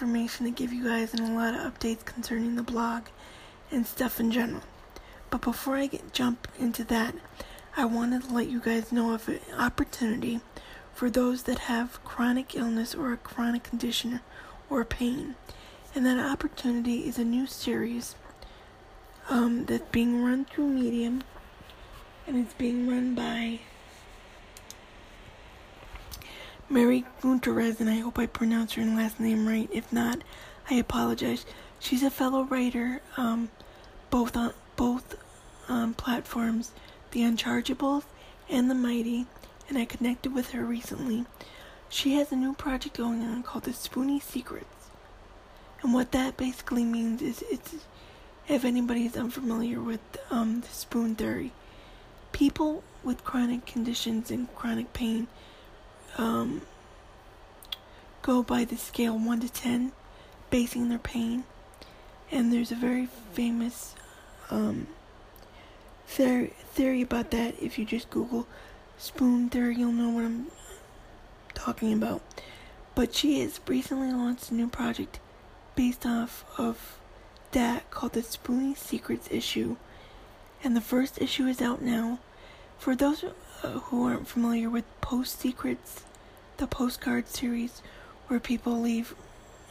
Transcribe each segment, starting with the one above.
information to give you guys and a lot of updates concerning the blog and stuff in general. But before I get jump into that, I wanted to let you guys know of an opportunity for those that have chronic illness or a chronic condition or pain. And that opportunity is a new series um, that's being run through Medium and it's being run by Mary Gunterez, and I hope I pronounced her last name right. If not, I apologize. She's a fellow writer, um, both on both um, platforms, The Unchargeables and The Mighty, and I connected with her recently. She has a new project going on called The Spoony Secrets, and what that basically means is it's if anybody is unfamiliar with um, the spoon theory, people with chronic conditions and chronic pain um, go by the scale 1 to 10, basing their pain. And there's a very famous um, theory, theory about that. If you just Google spoon theory, you'll know what I'm talking about. But she has recently launched a new project based off of that called the Spoony Secrets issue. And the first issue is out now. For those uh, who aren't familiar with Post Secrets, the postcard series where people leave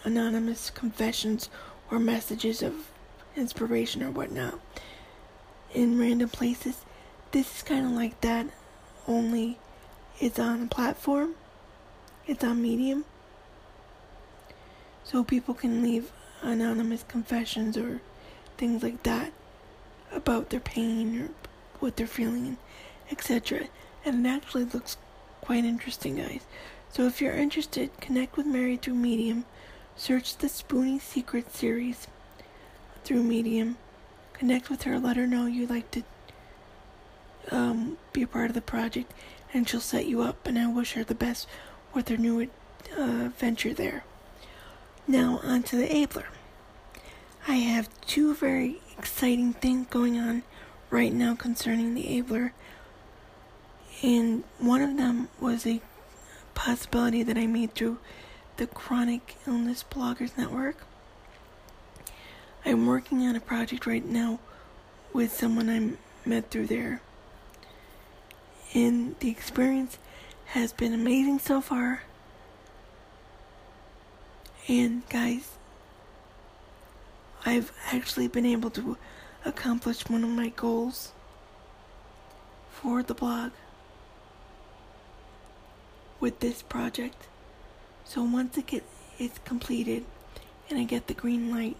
anonymous confessions or messages of inspiration or whatnot in random places. This is kind of like that, only it's on a platform, it's on Medium, so people can leave anonymous confessions or things like that about their pain or what they're feeling, etc. And it actually looks quite interesting, guys. So if you're interested, connect with Mary through Medium. Search the Spoony Secret series through Medium. Connect with her, let her know you'd like to um, be a part of the project, and she'll set you up. And I wish her the best with her new uh, venture there. Now, on to the Abler. I have two very exciting things going on right now concerning the Abler, and one of them was a possibility that I made through the Chronic Illness Bloggers Network. I'm working on a project right now with someone I met through there. And the experience has been amazing so far. And guys, I've actually been able to accomplish one of my goals for the blog with this project. So once it get it's completed and I get the green light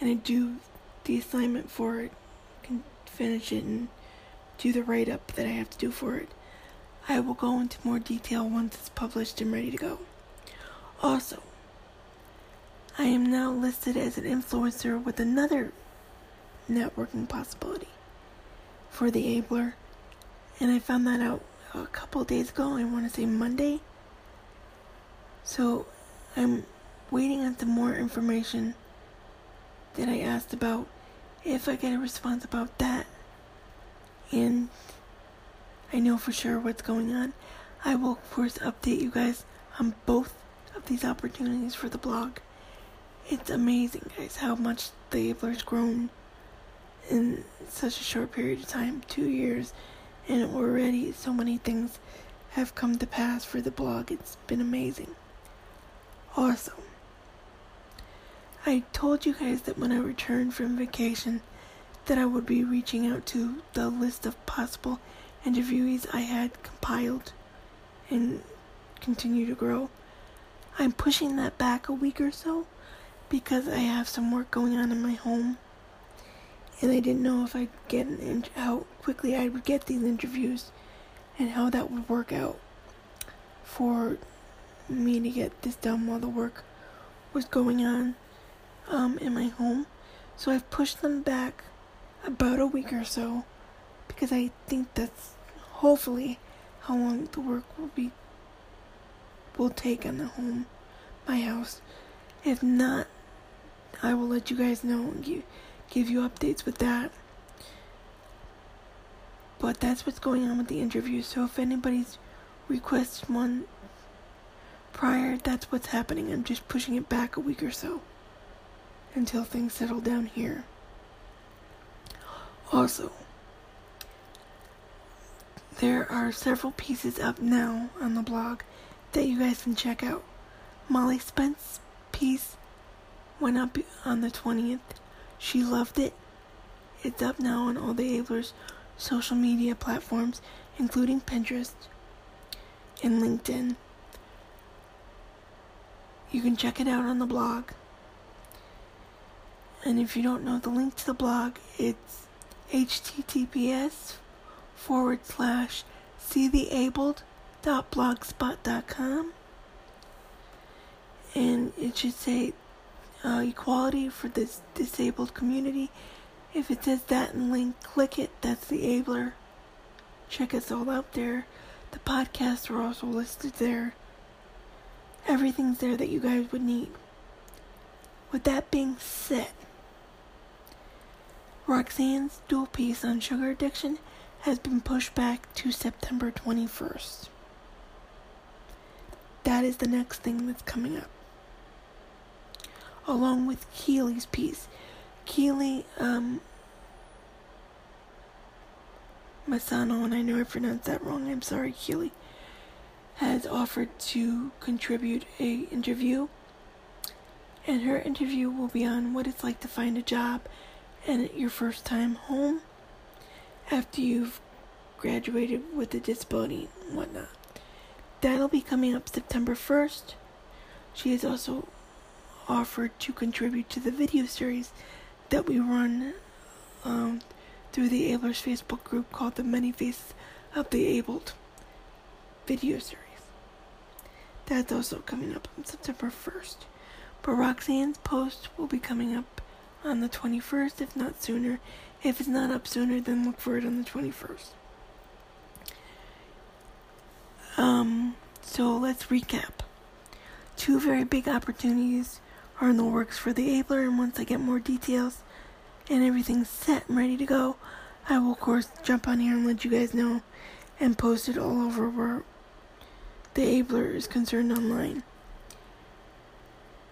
and I do the assignment for it, can finish it and do the write up that I have to do for it, I will go into more detail once it's published and ready to go. Also, I am now listed as an influencer with another networking possibility for the Abler, and I found that out a couple days ago. I want to say Monday. So I'm waiting on some more information that I asked about. If I get a response about that, and I know for sure what's going on, I will of course update you guys on both of these opportunities for the blog. It's amazing, guys, how much the Abler's grown in such a short period of time two years and already so many things have come to pass for the blog. It's been amazing. Awesome. I told you guys that when I returned from vacation that I would be reaching out to the list of possible interviewees I had compiled and continue to grow. I'm pushing that back a week or so because I have some work going on in my home and I didn't know if I'd get an how quickly I would get these interviews and how that would work out for me to get this done while the work was going on um, in my home. So I've pushed them back about a week or so because I think that's hopefully how long the work will be will take on the home, my house. If not, I will let you guys know give, give you updates with that. But that's what's going on with the interview. So if anybody's requested one prior, that's what's happening. I'm just pushing it back a week or so until things settle down here. Also, there are several pieces up now on the blog that you guys can check out. Molly Spence piece went up on the 20th. She loved it. It's up now on all the Ablers social media platforms, including Pinterest and LinkedIn. You can check it out on the blog. And if you don't know the link to the blog, it's https forward slash seetheabled.blogspot.com. And it should say uh, equality for this disabled community. If it says that and link, click it. That's the Abler. Check us all out there. The podcasts are also listed there. Everything's there that you guys would need. With that being said, Roxanne's dual piece on sugar addiction has been pushed back to September 21st. That is the next thing that's coming up. Along with Keely's piece. Keely, um, Masano, and I know I pronounced that wrong, I'm sorry, Keely, has offered to contribute a interview. And her interview will be on what it's like to find a job and your first time home after you've graduated with a disability and whatnot. That'll be coming up September 1st. She has also offered to contribute to the video series that we run um, through the Ablers Facebook group called The Many Faces of the Abled video series. That's also coming up on September 1st. But Roxanne's post will be coming up on the 21st, if not sooner. If it's not up sooner, then look for it on the 21st. Um, so let's recap. Two very big opportunities are in the works for the Abler, and once I get more details and everything's set and ready to go, I will, of course, jump on here and let you guys know and post it all over where the Abler is concerned online.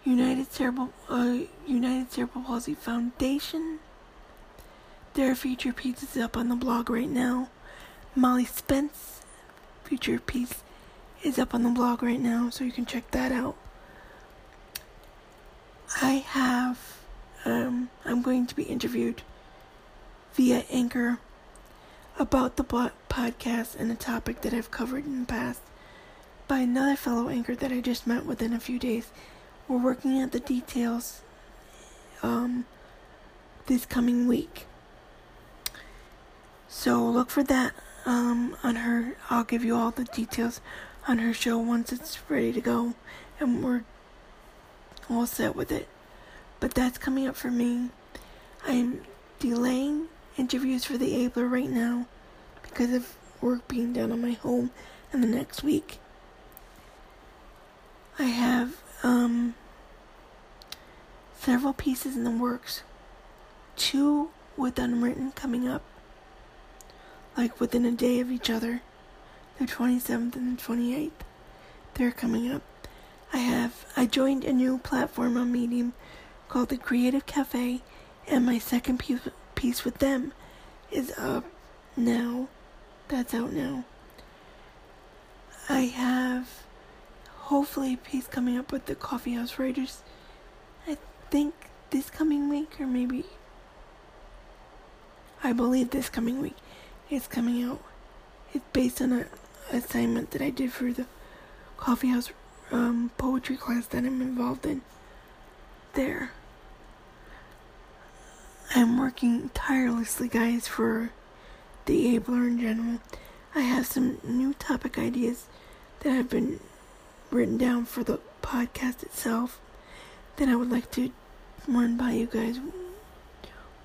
United Cerebral uh, United Cerebral Palsy Foundation. Their feature piece is up on the blog right now. Molly Spence feature piece is up on the blog right now, so you can check that out. I have um, I'm going to be interviewed via Anchor about the podcast and a topic that I've covered in the past by another fellow anchor that I just met within a few days. We're working out the details um, this coming week. So look for that um, on her. I'll give you all the details on her show once it's ready to go and we're all set with it. But that's coming up for me. I'm delaying interviews for the Abler right now because of work being done on my home in the next week. I have um, several pieces in the works. Two with Unwritten coming up, like within a day of each other. The 27th and the 28th. They're coming up. I have I joined a new platform on Medium called the Creative Cafe, and my second piece with them is up now. That's out now. I have hopefully a piece coming up with the Coffee House Writers. I think this coming week, or maybe I believe this coming week, it's coming out. It's based on an assignment that I did for the Coffee House um, poetry class that I'm involved in. There. I'm working tirelessly, guys, for the Abler in general. I have some new topic ideas that have been written down for the podcast itself that I would like to run by you guys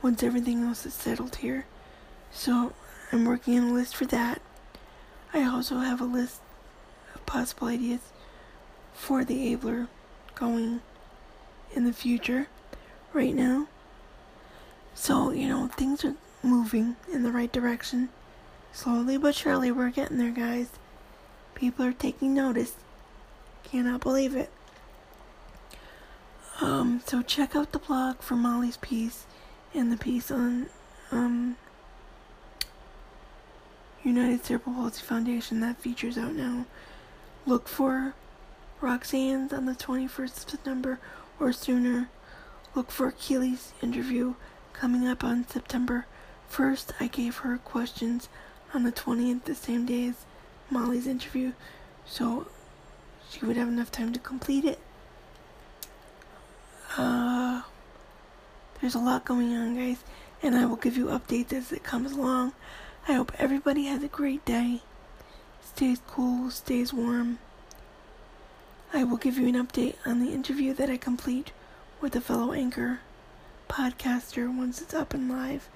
once everything else is settled here. So I'm working on a list for that. I also have a list of possible ideas for the Abler going in the future right now. So, you know, things are moving in the right direction. slowly but surely, we're getting there, guys. People are taking notice. Cannot believe it. Um, so check out the blog for Molly's piece and the piece on um, United Cerebral Palsy Foundation that features out now. Look for Roxanne's on the 21st of September or sooner. Look for Keely's interview coming up on September 1st. I gave her questions on the 20th, the same day as Molly's interview, so she would have enough time to complete it. Uh, there's a lot going on, guys, and I will give you updates as it comes along. I hope everybody has a great day. Stays cool, stays warm. I will give you an update on the interview that I complete with a fellow anchor podcaster once it's up and live.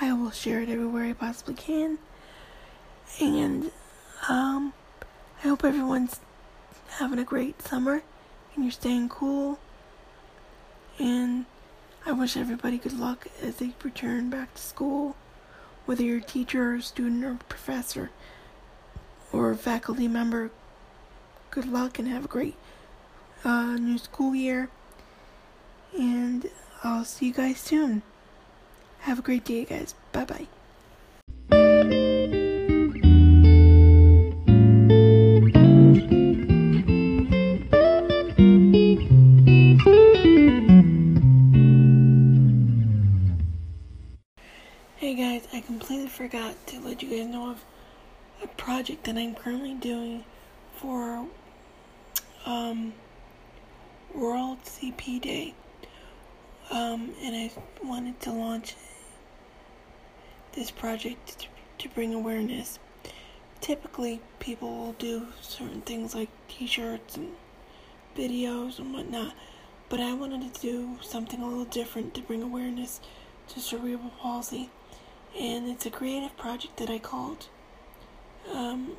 I will share it everywhere I possibly can. And um, I hope everyone's having a great summer and you're staying cool. And I wish everybody good luck as they return back to school, whether you're a teacher or a student or professor or faculty member. Good luck and have a great uh, new school year. And I'll see you guys soon. Have a great day, guys. Bye bye. Hey guys, I completely forgot to let you guys know of a project that I'm currently doing for um, World CP Day. Um, and I wanted to launch this project to, to bring awareness. Typically, people will do certain things like t shirts and videos and whatnot, but I wanted to do something a little different to bring awareness to cerebral palsy. And it's a creative project that I called, um,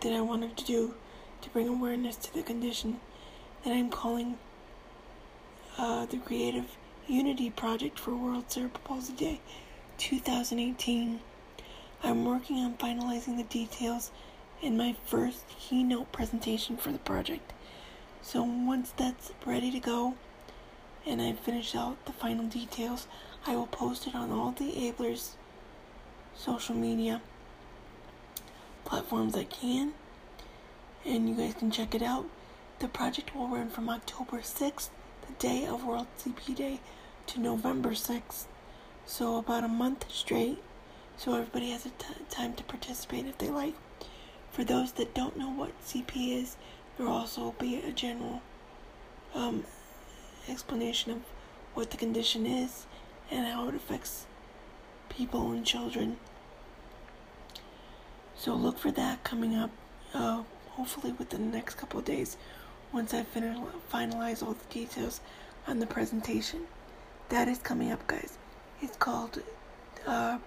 that I wanted to do to bring awareness to the condition that I'm calling uh, the Creative Unity Project for World Cerebral Day 2018. I'm working on finalizing the details in my first keynote presentation for the project. So once that's ready to go and I finish out the final details, I will post it on all the Ablers social media platforms I can. And you guys can check it out. The project will run from October 6th, the day of World CP Day, to November 6th. So about a month straight. So everybody has a t- time to participate if they like. For those that don't know what CP is, there will also be a general um, explanation of what the condition is and how it affects people and children. So look for that coming up, uh, hopefully within the next couple of days, once I fin- finalize all the details on the presentation that is coming up, guys. It's called, uh,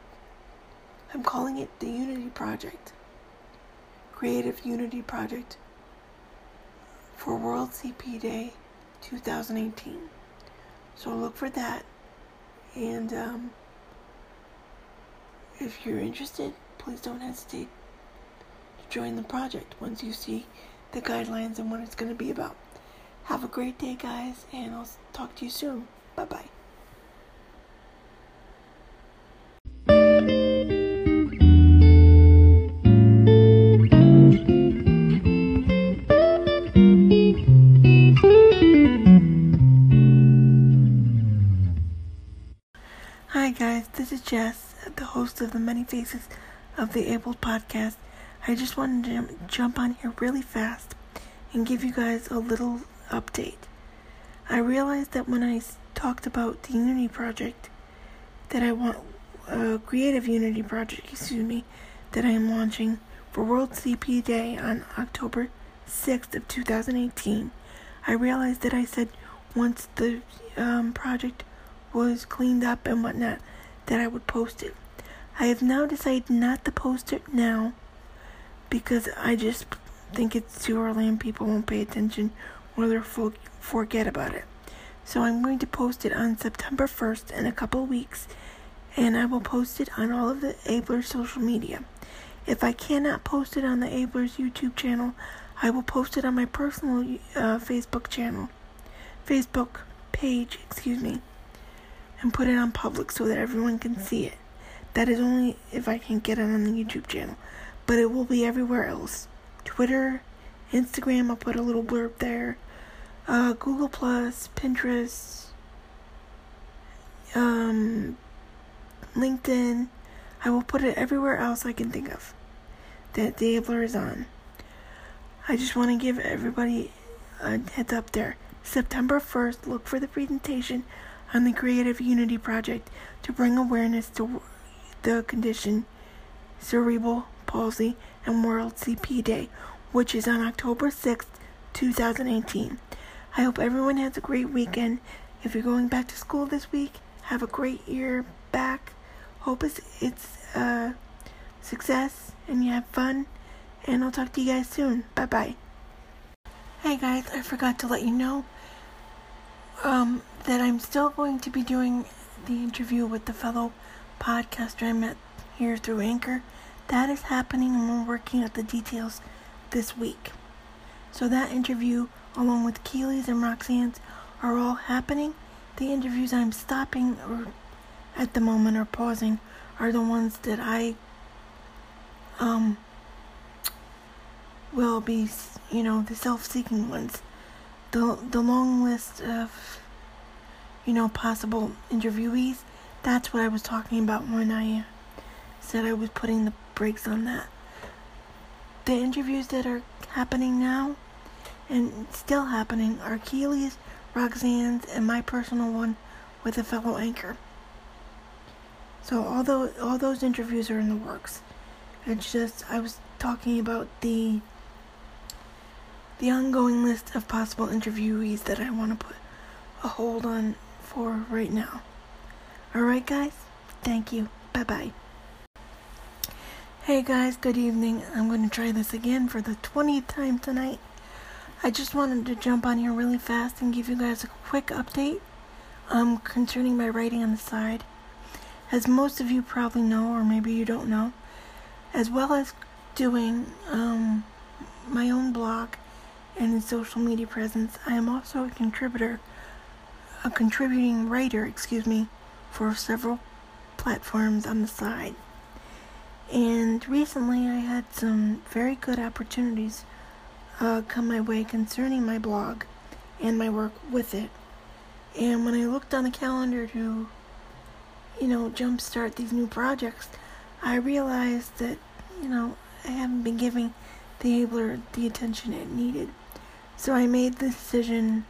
I'm calling it the Unity Project. Creative Unity Project for World CP Day 2018. So look for that. And um, if you're interested, please don't hesitate join the project once you see the guidelines and what it's going to be about. Have a great day, guys, and I'll talk to you soon. Bye bye. Hi, guys, this is Jess, the host of the Many Faces of the Able podcast. I just wanted to jump on here really fast and give you guys a little update. I realized that when I talked about the Unity project, that I want a creative Unity project, excuse me, that I am launching for World CP Day on October 6th of 2018. I realized that I said once the um, project was cleaned up and whatnot, that I would post it. I have now decided not to post it now because I just think it's too early and people won't pay attention or they'll forget about it. So I'm going to post it on September 1st in a couple weeks and I will post it on all of the Abler social media. If I cannot post it on the Ablers YouTube channel, I will post it on my personal uh, Facebook channel, Facebook page, excuse me, and put it on public so that everyone can see it. That is only if I can get it on the YouTube channel, but it will be everywhere else. Twitter, Instagram, I'll put a little blurb there. Uh, Google Plus, Pinterest, um, LinkedIn. I will put it everywhere else I can think of that the Abler is on. I just want to give everybody a heads up there. September 1st, look for the presentation on the Creative Unity Project to bring awareness to the condition cerebral palsy and World CP Day, which is on October 6th, 2018. I hope everyone has a great weekend. If you're going back to school this week, have a great year back. Hope it's, it's a success and you have fun. And I'll talk to you guys soon. Bye bye. Hey guys, I forgot to let you know um, that I'm still going to be doing the interview with the fellow podcaster I met here through Anchor. That is happening and we're working out the details this week. So that interview, along with Keely's and Roxanne's, are all happening. The interviews I'm stopping or at the moment or pausing are the ones that I um will be, you know, the self-seeking ones. The the long list of you know possible interviewees. That's what I was talking about when I said I was putting the brakes on that. The interviews that are happening now and still happening are Keely's, Roxanne's, and my personal one with a fellow anchor. So all those all those interviews are in the works. It's just I was talking about the the ongoing list of possible interviewees that I want to put a hold on for right now. Alright, guys? Thank you. Bye bye. Hey guys, good evening. I'm going to try this again for the 20th time tonight. I just wanted to jump on here really fast and give you guys a quick update um, concerning my writing on the side. As most of you probably know, or maybe you don't know, as well as doing um, my own blog and social media presence. I am also a contributor, a contributing writer, excuse me, for several platforms on the side. And recently I had some very good opportunities uh, come my way concerning my blog and my work with it. And when I looked on the calendar to, you know, jumpstart these new projects, I realized that, you know, I haven't been giving the Abler the attention it needed. So I made the decision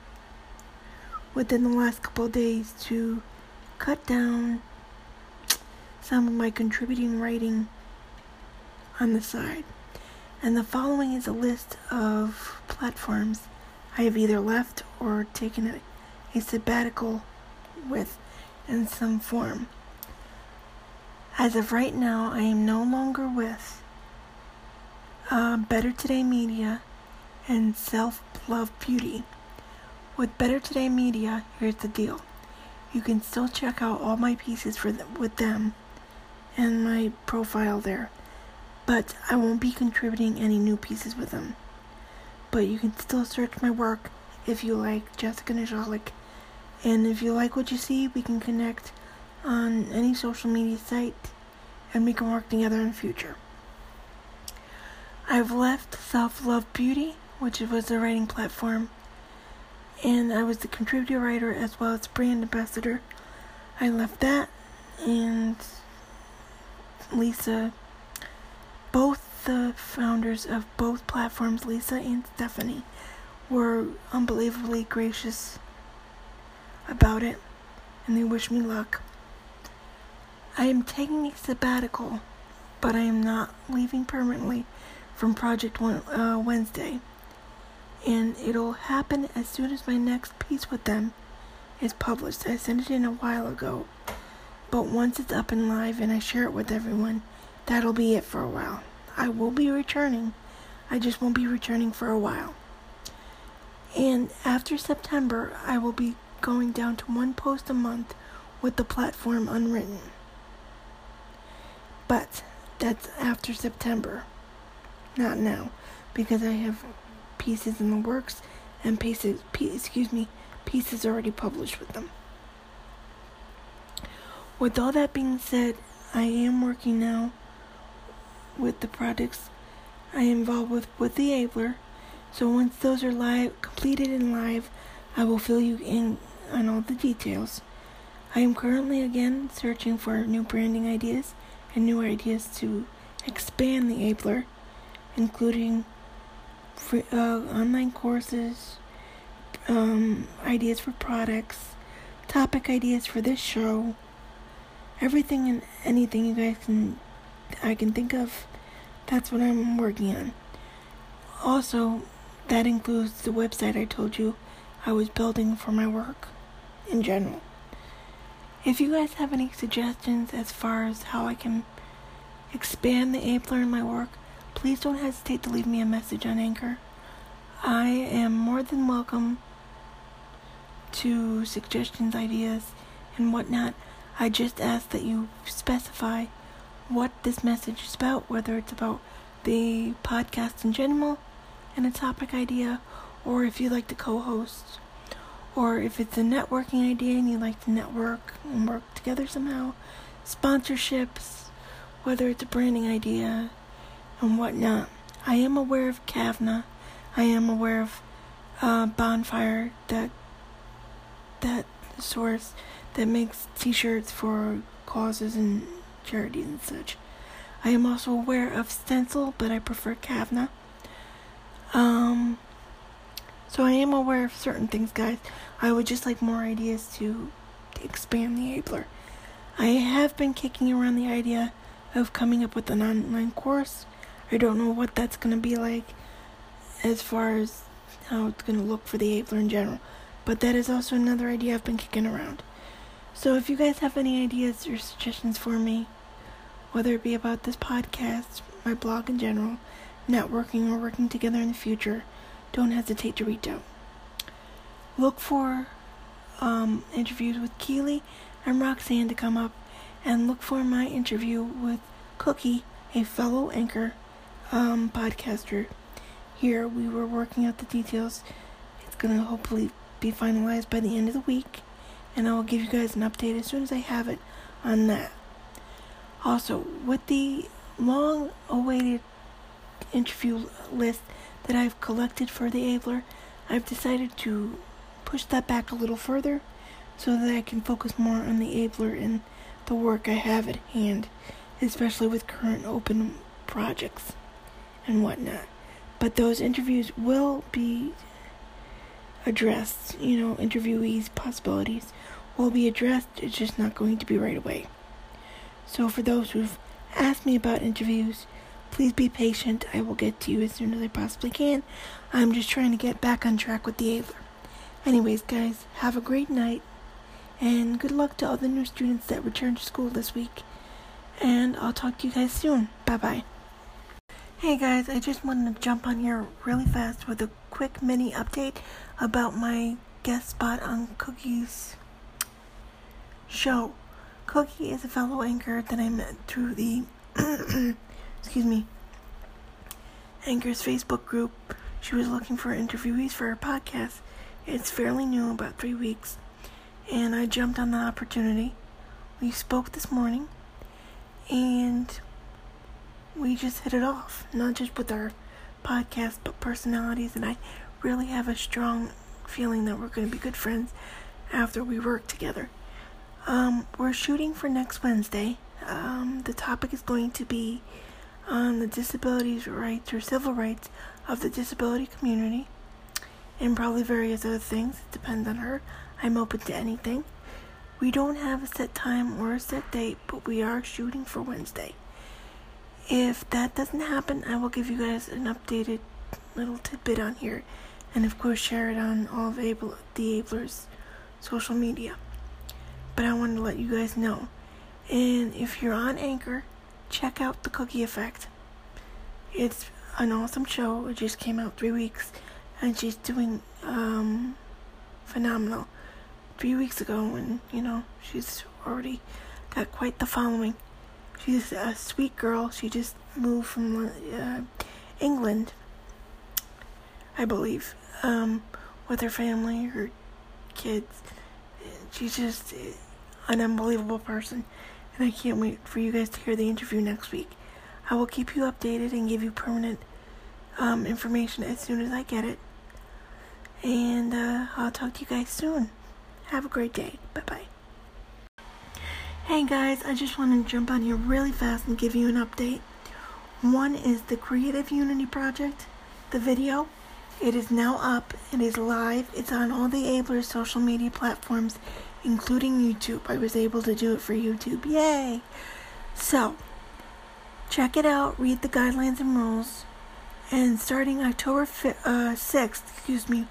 within the last couple days to cut down some of my contributing writing on the side. And the following is a list of platforms I have either left or taken a, a sabbatical with in some form. As of right now, I am no longer with uh, Better Today Media and Self Love Beauty. With Better Today Media, here's the deal. You can still check out all my pieces for with them and my profile there, but I won't be contributing any new pieces with them. But you can still search my work if you like Jessica Najalik. And if you like what you see, we can connect on any social media site and we can work together in the future. I've left Self Love Beauty which was a writing platform. And I was the contributor writer as well as brand ambassador. I left that, and Lisa, both the founders of both platforms, Lisa and Stephanie, were unbelievably gracious about it, and they wish me luck. I am taking a sabbatical, but I am not leaving permanently from Project uh, Wednesday and it'll happen as soon as my next piece with them is published. I sent it in a while ago, but once it's up and live and I share it with everyone, that'll be it for a while. I will be returning, I just won't be returning for a while. And after September, I will be going down to one post a month with the platform unwritten. But that's after September, not now, because I have pieces in the works and pieces, excuse me, pieces already published with them. With all that being said, I am working now with the projects I am involved with with the Abler. So once those are live, completed and live, I will fill you in on all the details. I am currently again searching for new branding ideas and new ideas to expand the Abler, including free, uh, online courses, um, ideas for products, topic ideas for this show, everything and anything you guys can I can think of. That's what I'm working on. Also, that includes the website I told you I was building for my work in general. If you guys have any suggestions as far as how I can expand the Abler in my work, please don't hesitate to leave me a message on Anchor. I am more than welcome to suggestions, ideas, and whatnot. I just ask that you specify what this message is about, whether it's about the podcast in general and a topic idea, or if you'd like to co host, or if it's a networking idea and you'd like to network and work together somehow, sponsorships, whether it's a branding idea and whatnot. I am aware of Kavna. I am aware of uh, Bonfire, that that source that makes t-shirts for causes and charities and such. I am also aware of Stencil, but I prefer Kavna. Um, so I am aware of certain things, guys. I would just like more ideas to, to expand the Abler. I have been kicking around the idea of coming up with an online course. I don't know what that's going to be like as far as how it's going to look for the Abler in general. But that is also another idea I've been kicking around. So if you guys have any ideas or suggestions for me, whether it be about this podcast, my blog in general, networking, or working together in the future, don't hesitate to reach out. Look for um, interviews with Keely and Roxanne to come up, and look for my interview with Cookie, a fellow anchor um, podcaster. Here we were working out the details. It's gonna hopefully be finalized by the end of the week and I will give you guys an update as soon as I have it on that. Also, with the long awaited interview list that I've collected for the Abler, I've decided to push that back a little further so that I can focus more on the Abler and the work I have at hand, especially with current open projects and whatnot. But those interviews will be addressed, you know, interviewees' possibilities will be addressed, it's just not going to be right away. So, for those who've asked me about interviews, please be patient. I will get to you as soon as I possibly can. I'm just trying to get back on track with the Abler. Anyways, guys, have a great night, and good luck to all the new students that return to school this week. And I'll talk to you guys soon. Bye bye. Hey guys, I just wanted to jump on here really fast with a quick mini update about my guest spot on Cookies show. Cookie is a fellow anchor that I met through the excuse me Anchor's Facebook group. She was looking for interviewees for her podcast. It's fairly new, about three weeks, and I jumped on the opportunity. We spoke this morning, and we just hit it off. Not just with our podcast, but personalities, and I really have a strong feeling that we're going to be good friends after we work together. Um, we're shooting for next Wednesday. Um, the topic is going to be on the disabilities rights or civil rights of the disability community and probably various other things. It depends on her. I'm open to anything. We don't have a set time or a set date, but we are shooting for Wednesday. If that doesn't happen, I will give you guys an updated little tidbit on here and, of course, share it on all of Able- the Abler's social media but I wanted to let you guys know. And if you're on Anchor, check out The Cookie Effect. It's an awesome show. It just came out three weeks, and she's doing um, phenomenal. Three weeks ago, and you know, she's already got quite the following. She's a sweet girl. She just moved from uh, England, I believe, um, with her family, her kids. She's just an unbelievable person, and I can't wait for you guys to hear the interview next week. I will keep you updated and give you permanent um, information as soon as I get it. And uh, I'll talk to you guys soon. Have a great day. Bye bye. Hey guys, I just want to jump on here really fast and give you an update. One is the Creative Unity Project, the video. It is now up. It is live. It's on all the Abler's social media platforms, including YouTube. I was able to do it for YouTube. Yay! So, check it out, read the guidelines and rules. And starting October 5th, uh, 6th, excuse me,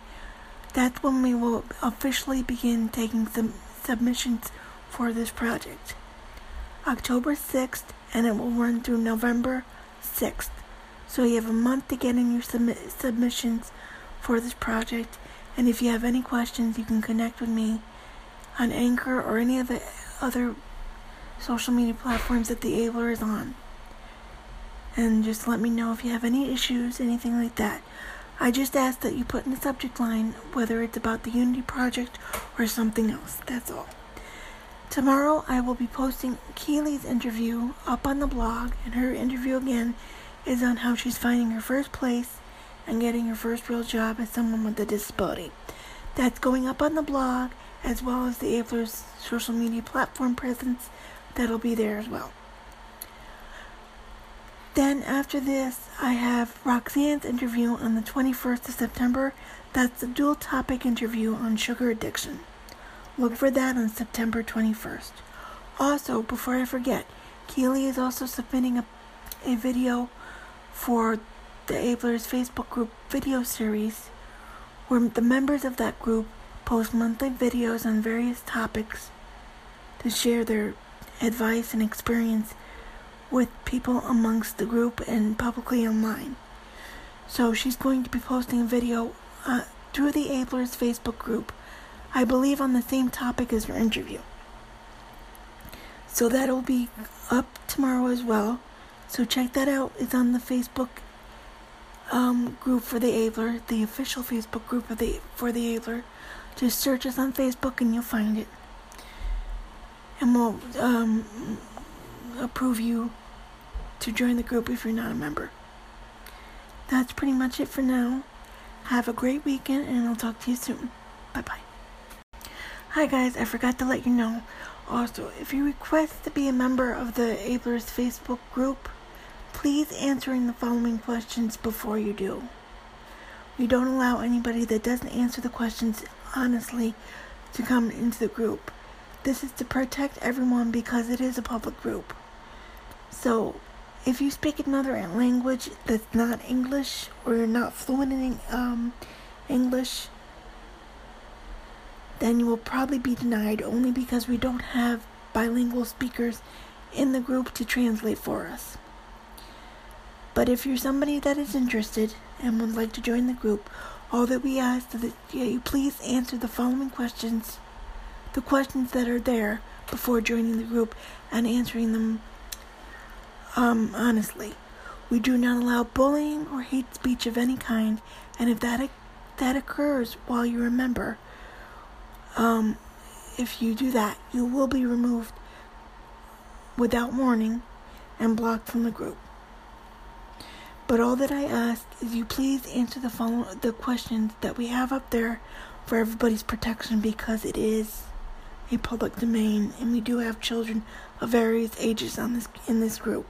that's when we will officially begin taking some submissions for this project. October 6th, and it will run through November 6th. So you have a month to get in your submi- submissions for this project. And if you have any questions, you can connect with me on Anchor or any of the other social media platforms that the Abler is on. And just let me know if you have any issues, anything like that. I just ask that you put in the subject line whether it's about the Unity project or something else. That's all. Tomorrow I will be posting Keely's interview up on the blog, and her interview again is on how she's finding her first place and getting her first real job as someone with a disability. That's going up on the blog as well as the Abler's social media platform presence. That'll be there as well. Then after this, I have Roxanne's interview on the 21st of September. That's the dual topic interview on sugar addiction. Look for that on September 21st. Also, before I forget, Keely is also submitting a, a video for the Abler's Facebook group video series where the members of that group post monthly videos on various topics to share their advice and experience with people amongst the group and publicly online. So she's going to be posting a video uh, through the Abler's Facebook group, I believe on the same topic as her interview. So that'll be up tomorrow as well. So check that out. It's on the Facebook um, group for the Abler, the official Facebook group for the for the Abler. Just search us on Facebook and you'll find it. And we'll um, approve you to join the group if you're not a member. That's pretty much it for now. Have a great weekend, and I'll talk to you soon. Bye bye. Hi, guys, I forgot to let you know. Also, if you request to be a member of the Abler's Facebook group, please answering the following questions before you do. We don't allow anybody that doesn't answer the questions honestly to come into the group. This is to protect everyone because it is a public group. So, if you speak another language that's not English or you're not fluent in um, English, then you will probably be denied only because we don't have bilingual speakers in the group to translate for us. But if you're somebody that is interested and would like to join the group, all that we ask is that you please answer the following questions, the questions that are there before joining the group and answering them um, honestly, we do not allow bullying or hate speech of any kind, and if that that occurs while you remember, um, if you do that, you will be removed without warning and blocked from the group. But all that I ask is you please answer the follow the questions that we have up there for everybody's protection because it is a public domain and we do have children of various ages on this in this group.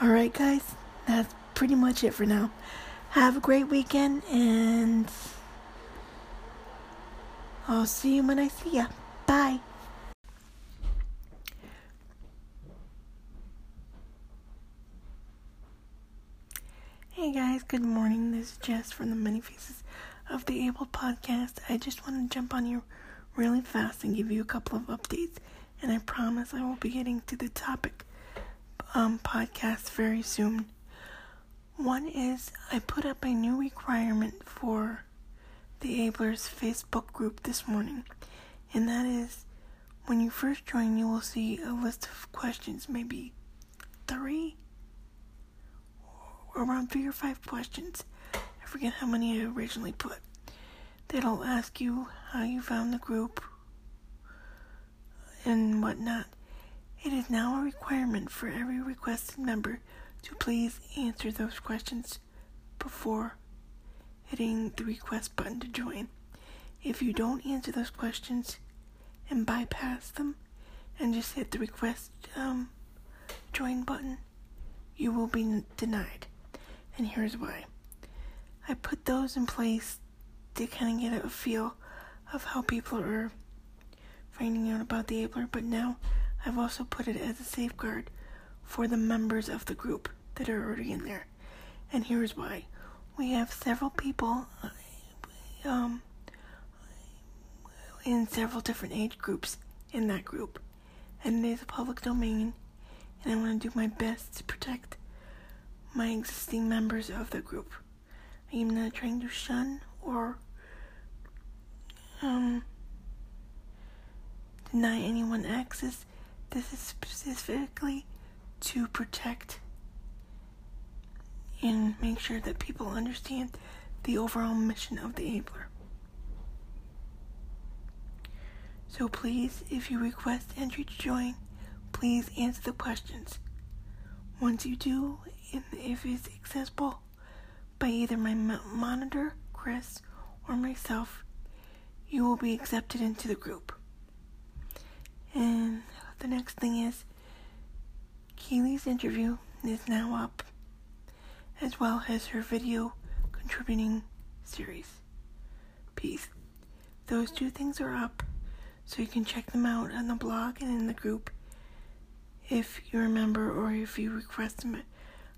All right, guys, that's pretty much it for now. Have a great weekend, and I'll see you when I see ya. Bye. Hey guys, good morning. This is Jess from the Many Faces of the Able podcast. I just want to jump on here really fast and give you a couple of updates, and I promise I will be getting to the topic um, podcast very soon. One is I put up a new requirement for the Abler's Facebook group this morning, and that is When you first join, you will see a list of questions, maybe three around three or five questions. I forget how many I originally put. That'll ask you how you found the group and whatnot. It is now a requirement for every requested member to please answer those questions before hitting the request button to join. If you don't answer those questions and bypass them and just hit the request um, join button, you will be denied. And here's why. I put those in place to kind of get a feel of how people are finding out about the Abler, but now I've also put it as a safeguard for the members of the group that are already in there. And here's why. We have several people um, in several different age groups in that group. And it is a public domain, and I want to do my best to protect my existing members of the group. I am not trying to shun or um, deny anyone access. This is specifically to protect and make sure that people understand the overall mission of the Abler. So please, if you request entry to join, please answer the questions. Once you do, if it's accessible by either my monitor, Chris, or myself, you will be accepted into the group. And the next thing is Keely's interview is now up as well as her video contributing series piece. Those two things are up, so you can check them out on the blog and in the group if you remember or if you request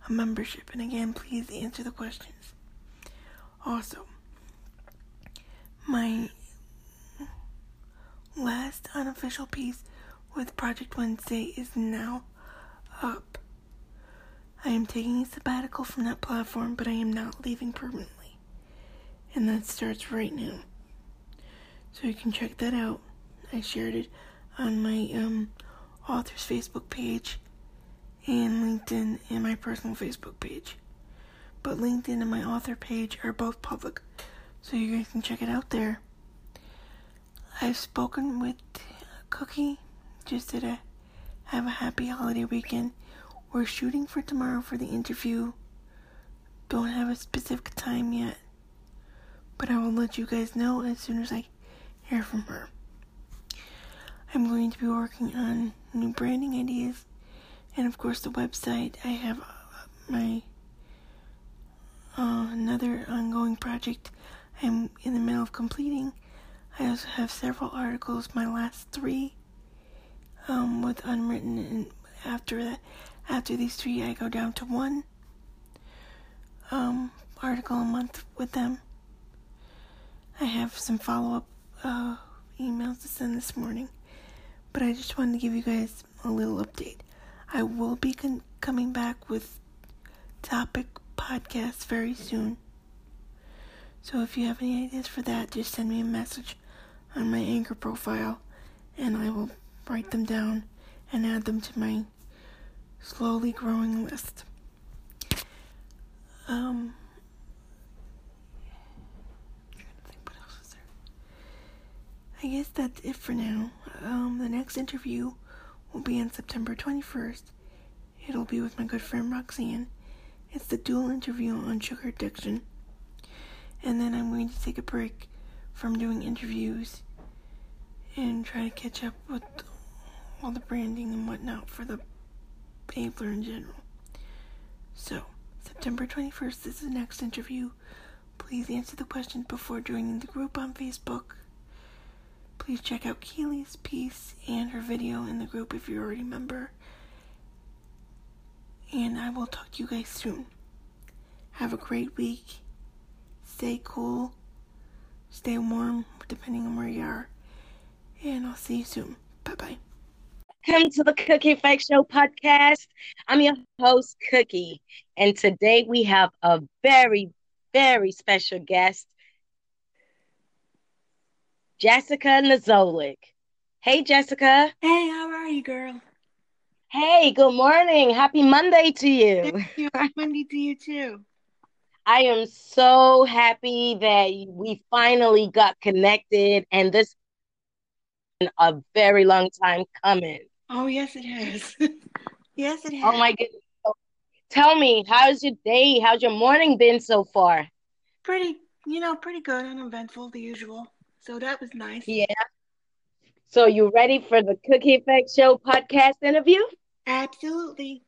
a membership. And again, please answer the questions. Also, my last unofficial piece with Project Wednesday is now up. I am taking a sabbatical from that platform, but I am not leaving permanently. And that starts right now. So you can check that out. I shared it on my um, author's Facebook page and LinkedIn and my personal Facebook page. But LinkedIn and my author page are both public, so you guys can check it out there. I've spoken with Cookie just to uh, have a happy holiday weekend we're shooting for tomorrow for the interview. Don't have a specific time yet, but I will let you guys know as soon as I hear from her. I'm going to be working on new branding ideas and, of course, the website. I have uh, my uh, another ongoing project I'm in the middle of completing. I also have several articles, my last three, um, with unwritten, and after that, after these three, I go down to one um, article a month with them. I have some follow up uh, emails to send this morning, but I just wanted to give you guys a little update. I will be con- coming back with topic podcasts very soon. So if you have any ideas for that, just send me a message on my Anchor profile and I will write them down and add them to my slowly growing list. Um, I guess that's it for now. Um, the next interview will be on September 21st. It'll be with my good friend Roxanne. It's the dual interview on sugar addiction. And then I'm going to take a break from doing interviews and try to catch up with all the branding and whatnot for the Abler in general. So, September 21st is the next interview. Please answer the questions before joining the group on Facebook. Please check out Keely's piece and her video in the group if you're already a member. And I will talk to you guys soon. Have a great week. Stay cool. Stay warm, depending on where you are. And I'll see you soon. Bye bye. Welcome to the Cookie Effect Show podcast. I'm your host, Cookie, and today we have a very, very special guest, Jessica Nazolik. Hey, Jessica. Hey, how are you, girl? Hey, good morning. Happy Monday to you. Thank you. Happy Monday to you too. I am so happy that we finally got connected, and this been a very long time coming. Oh, yes, it has. yes, it has. Oh my goodness. Tell me, how's your day? How's your morning been so far? Pretty, you know, pretty good, uneventful, the usual. So that was nice. Yeah. So you ready for the Cookie Effect Show podcast interview? Absolutely.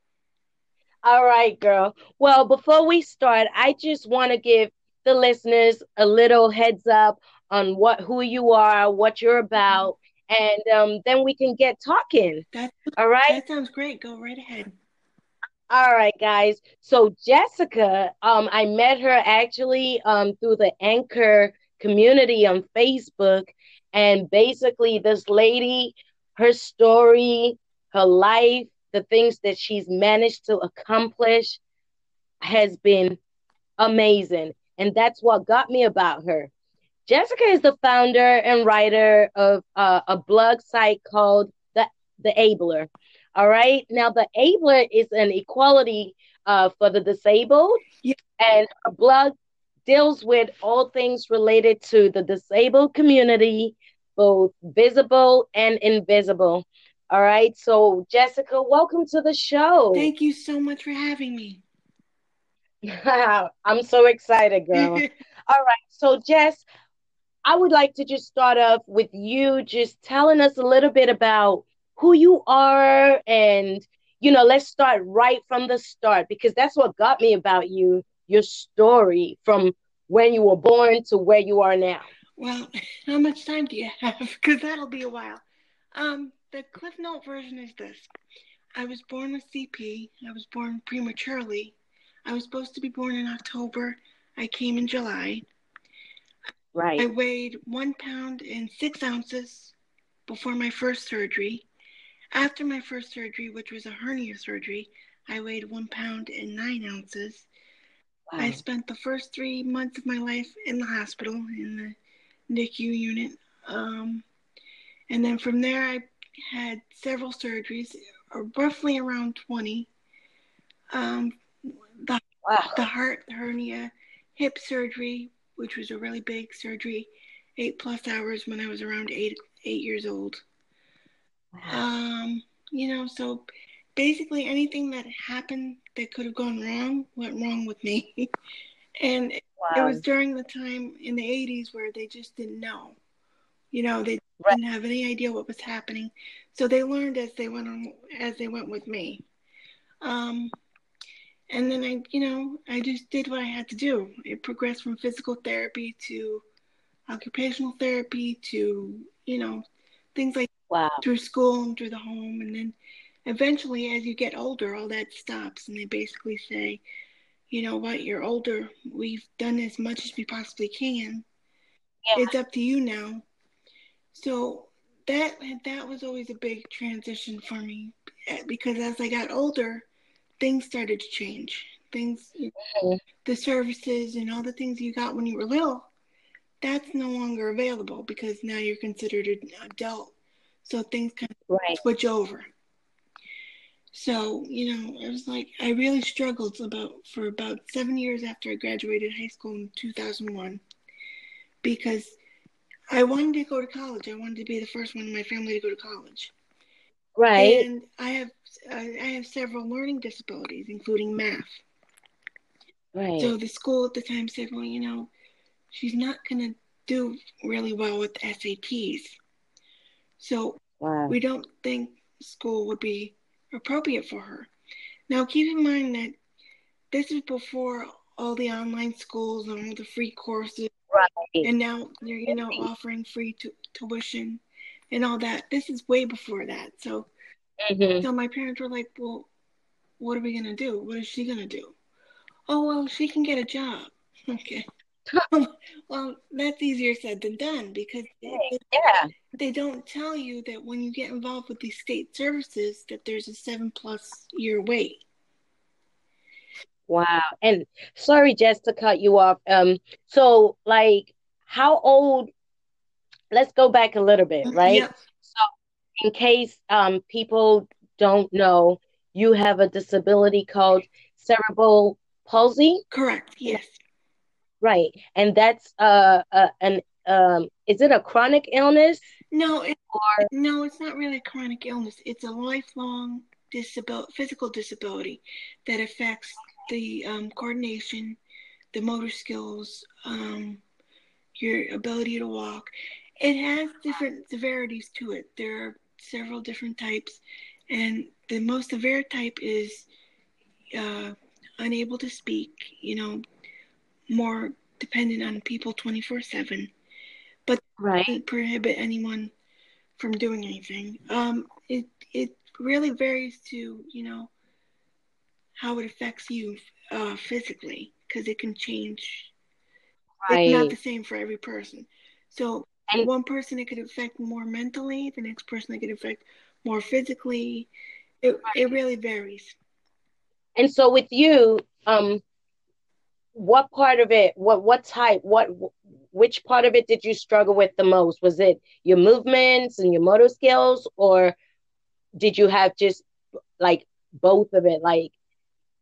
All right, girl. Well, before we start, I just want to give the listeners a little heads up on what who you are, what you're about, and um, then we can get talking. That, All right. that sounds great. Go right ahead. All right, guys. So Jessica, um, I met her actually um, through the Anchor community on Facebook, and basically, this lady, her story, her life, the things that she's managed to accomplish has been amazing. And that's what got me about her. Jessica is the founder and writer of uh, a blog site called the the Abler. All right. Now the Abler is an equality uh, for the disabled, Yeah. and her blog deals with all things related to the disabled community, both visible and invisible. All right. So Jessica, welcome to the show. Thank you so much for having me. I'm so excited, girl. All right. So, Jess, I would like to just start off with you just telling us a little bit about who you are and, you know, let's start right from the start because that's what got me about you, your story from when you were born to where you are now. well, how much time do you have? Because that'll be a while. Um, the Cliff Note version is this. I was born with CP. I was born prematurely. I was supposed to be born in October. I came in July. Right. I weighed one pound and six ounces before my first surgery. After my first surgery, which was a hernia surgery, I weighed one pound and nine ounces. I spent the first three months of my life in the hospital in the NICU unit. Um, and then from there, I had several surgeries, uh, roughly around 20. Um, the, Wow. the heart hernia, hip surgery, which was a really big surgery, eight plus hours when I was around eight eight years old. Um, you know, so basically anything that happened that could have gone wrong went wrong with me. and it was during the time in the 80s where they just didn't know. You know, they Right. didn't have any idea what was happening. So they learned as they went on as they went with me. Um and then I, you know, I just did what I had to do. It progressed from physical therapy to occupational therapy to, you know, things like Wow. through school and through the home and then eventually as you get older all that stops and they basically say you know what you're older we've done as much as we possibly can Yeah. it's up to you now so that that was always a big transition for me eh, because as i got older things started to change things Mhm. the services and all the things you got when you were little that's no longer available because now you're considered an adult so things kind of Right. switch over. So, you know, I was like I really struggled about for about seven years after I graduated high school in 2001 because I wanted to go to college. I wanted to be the first one in my family to go to college. Right. And I have I have several learning disabilities, including math. Right. So the school at the time said, well, you know, she's not going to do really well with SATs. So Wow. we don't think school would be appropriate for her. Now, keep in mind that this is before all the online schools and all the free courses, Right. and now they're you know offering free tu- tuition and all that. This is way before that. So, Mhm. so my parents were like, "Well, what are we gonna do? What is she gonna do?" Oh well, she can get a job. Okay. well, that's easier said than done because they, Yeah. they don't tell you that when you get involved with these state services that there's a seven plus year wait. Wow. And sorry, Jess, to cut you off. Um, so like how old, let's go back a little bit, right? Yep. So, in case um, people don't know, you have a disability called cerebral palsy. Correct. Yes. Right, and that's uh, uh an um, is it a chronic illness? No, it, or no, it's not really a chronic illness. It's a lifelong disability, physical disability that affects the um, coordination, the motor skills, um, your ability to walk. It has different severities to it. There are several different types, and the most severe type is uh, unable to speak. You know, more dependent on people twenty four seven, but right prohibit anyone from doing anything. Um, it it really varies to you know how it affects you uh, physically because it can change. Right. It's not the same for every person. So and, one person it could affect more mentally, the next person it could affect more physically. It right. it really varies. And so with you, um, what part of it? What what type? What which part of it did you struggle with the most? Was it your movements and your motor skills, or did you have just like both of it, like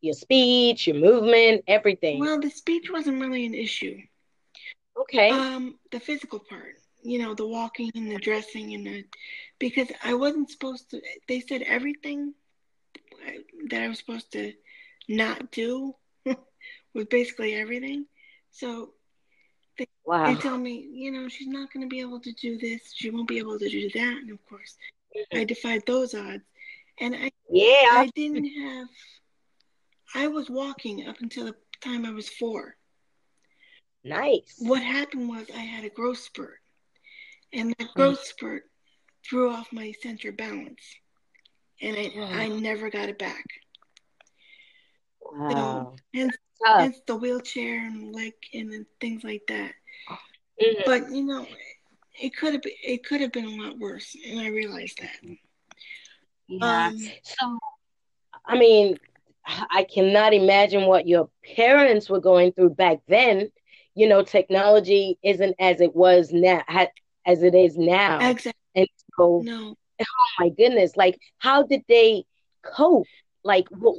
your speech, your movement, everything? Well, the speech wasn't really an issue. Okay. Um, the physical part, you know, the walking and the dressing and the, because I wasn't supposed to. They said everything that I was supposed to not do was basically everything. So they, wow. they tell me, you know, she's not going to be able to do this. She won't be able to do that. And of course, I defied those odds. And I yeah, I didn't have. I was walking up until the time I was four. Nice. What happened was I had a growth spurt, and that hmm. growth spurt threw off my center balance, and I I never got it back. Wow. So, hence, hence the wheelchair and like and things like that. Mm-hmm. But you know, it could have been, it could have been a lot worse, and I realized that. Yeah. Um, so, I mean, I cannot imagine what your parents were going through back then. You know, technology isn't as it was now, as it is now. Exactly. And so, no. oh my goodness, like, how did they cope? Like, what,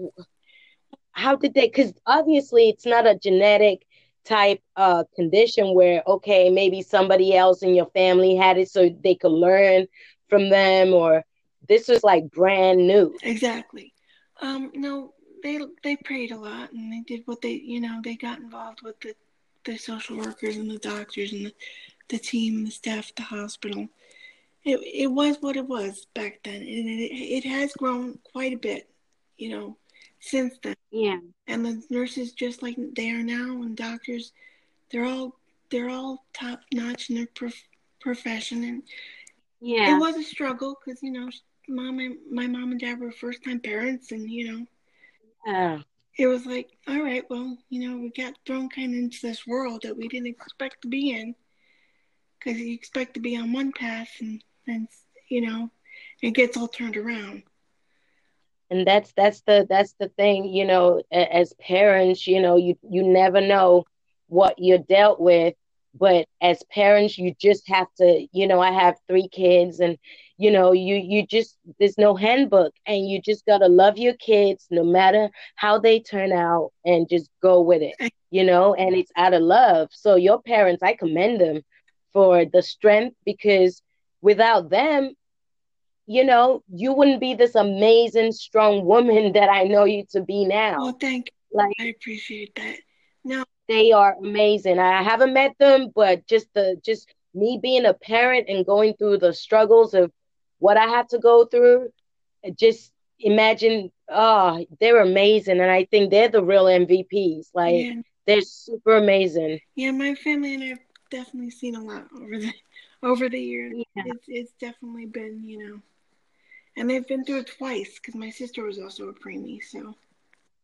how did they? Because obviously, it's not a genetic type uh condition where okay maybe somebody else in your family had it so they could learn from them or this was like brand new. Exactly. Um no they they prayed a lot and they did what they you know they got involved with the the social workers and the doctors and the, the team the staff the hospital. It, it was what it was back then and it, it has grown quite a bit you know since then. Yeah. And the nurses, just like they are now, and doctors, they're all they're all top notch in their prof- profession. And yeah, it was a struggle because you know, mom and my mom and dad were first time parents, and you know, yeah. it was like, all right, well, you know, we got thrown kind of into this world that we didn't expect to be in because you expect to be on one path, and then you know, it gets all turned around and that's that's the that's the thing you know as parents you know you you never know what you're dealt with. But as parents you just have to you know i have three kids and you know you you just there's no handbook. And you just got to love your kids no matter how they turn out and just go with it you know? And it's out of love. So your parents i commend them for the strength because without them you know, you wouldn't be this amazing, strong woman that I know you to be now. Well, thank you. Like, I appreciate that. No, they are amazing. I haven't met them, but just the just me being a parent and going through the struggles of what I had to go through, just imagine, oh, they're amazing, and I think they're the real MVPs. Like yeah. they're super amazing. Yeah, my family and I've definitely seen a lot over the over the years. Yeah. It's it's definitely been, you know, and they've been through it twice because my sister was also a preemie. So,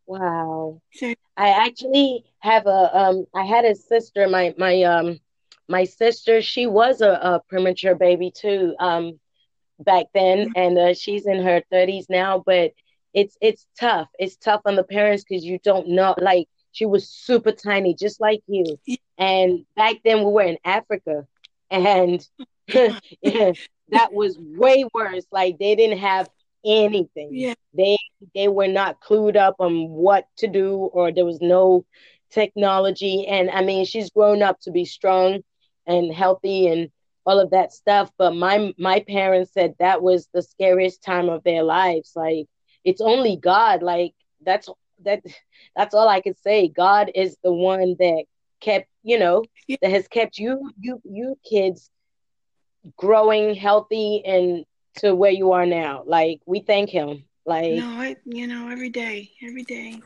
wow. So I actually have a um. I had a sister. My my um my sister. She was a, a premature baby too. Um, back then, and uh, she's in her thirties now. But it's it's tough. It's tough on the parents because you don't know. Like she was super tiny, just like you. And back then we were in Africa, and that was way worse. Like they didn't have anything. Yeah. They they were not clued up on what to do or there was no technology and I mean she's grown up to be strong and healthy and all of that stuff but my my parents said that was the scariest time of their lives like it's only God like that's that that's all I could say God is the one that kept you know yeah. that has kept you you you kids growing healthy and to where you are now. Like we thank him. Like no, I you know every day, every day,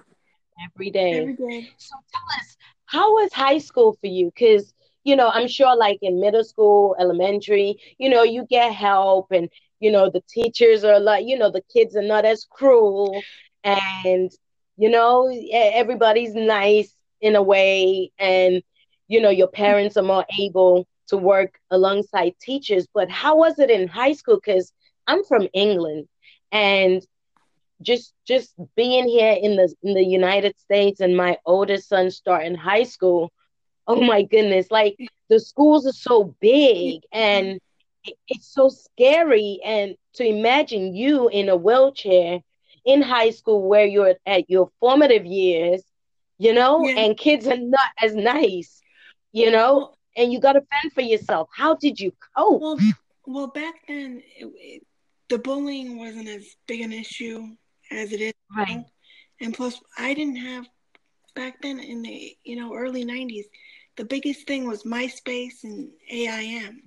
every day, every day. So tell us, how was high school for you? Because you know, I'm sure like in middle school, elementary, you know, you get help and you know the teachers are like, you know, the kids are not as cruel and you know everybody's nice in a way and you know your parents are more able to work alongside teachers but how was it in high school? Because i'm from england and just just being here in the in the united states and my oldest son starting high school oh my goodness like the schools are so big and it's so scary. And to imagine you in a wheelchair in high school where you're at your formative years you know yeah. and kids are not as nice you know and you got to fend for yourself. How did you cope? Well, well back then, it, it, the bullying wasn't as big an issue as it is right. now. And plus, I didn't have back then in the you know early '90s. The biggest thing was MySpace and AIM.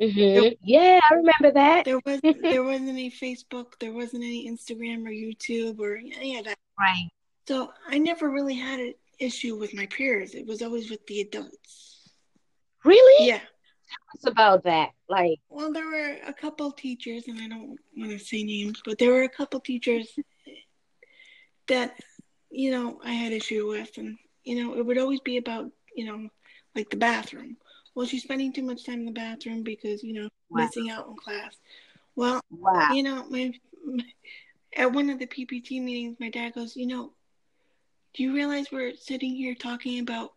Mm-hmm. There, yeah, I remember that. There wasn't there wasn't any Facebook, there wasn't any Instagram or YouTube or any of that. Right. So I never really had an issue with my peers. It was always with the adults. Really? Yeah. Tell us about that. Like, well, there were a couple teachers, and I don't want to say names, but there were a couple teachers that, you know, I had issue with, and you know, it would always be about, you know, like the bathroom. Well, she's spending too much time in the bathroom because, you know, wow. missing out on class. Well, wow. you know, my, my at one of the PPT meetings, my dad goes, you know, do you realize we're sitting here talking about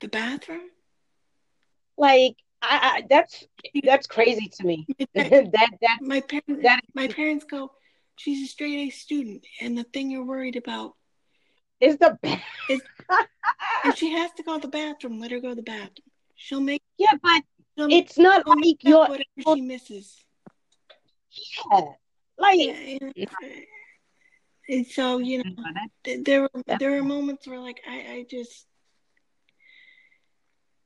the bathroom? Like I, I, that's that's crazy to me. that that my parents that my parents go. She's a straight A student, and the thing you're worried about is the best. if she has to go to the bathroom, let her go to the bathroom. She'll make yeah, but it's not like your whatever she misses. Yeah, like. Yeah, yeah. And so you know, there there were moments where like I I just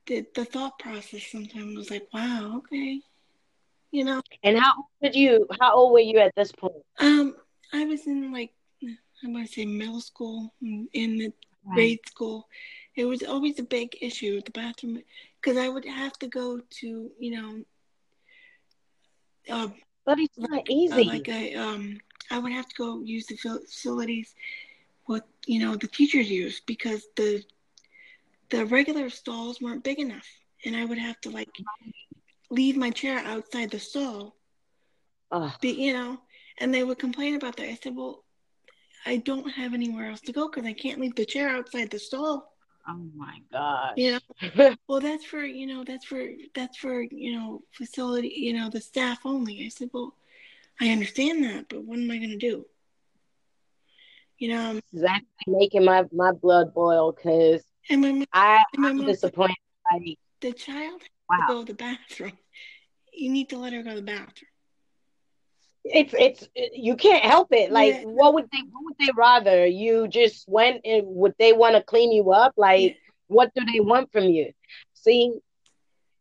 the the thought process sometimes was like, wow, okay, you know. And how old did you? How old were you at this point? Um, I was in like I'm gonna say middle school, in the right. grade school. It was always a big issue with the bathroom because I would have to go to you know. Uh, but it's not easy. Uh, like I um, I would have to go use the facilities what you know the teachers use because the the regular stalls weren't big enough, and I would have to like leave my chair outside the stall. Ugh. Be, you know, and they would complain about that. I said, "Well, I don't have anywhere else to go because I can't leave the chair outside the stall." Oh my god. You know, well, that's for you know, that's for that's for you know, facility, you know, the staff only. I said, "Well, I understand that, but what am I going to do?" You know, um, exactly making my my blood boil because and my mom, I, am disappointed. Like, the child wow. go to the bathroom. You need to let her go to the bathroom. It's it's you can't help it. Like, yeah. what would they what would they rather? You just went and would they want to clean you up? Like, yeah. what do they want from you? See,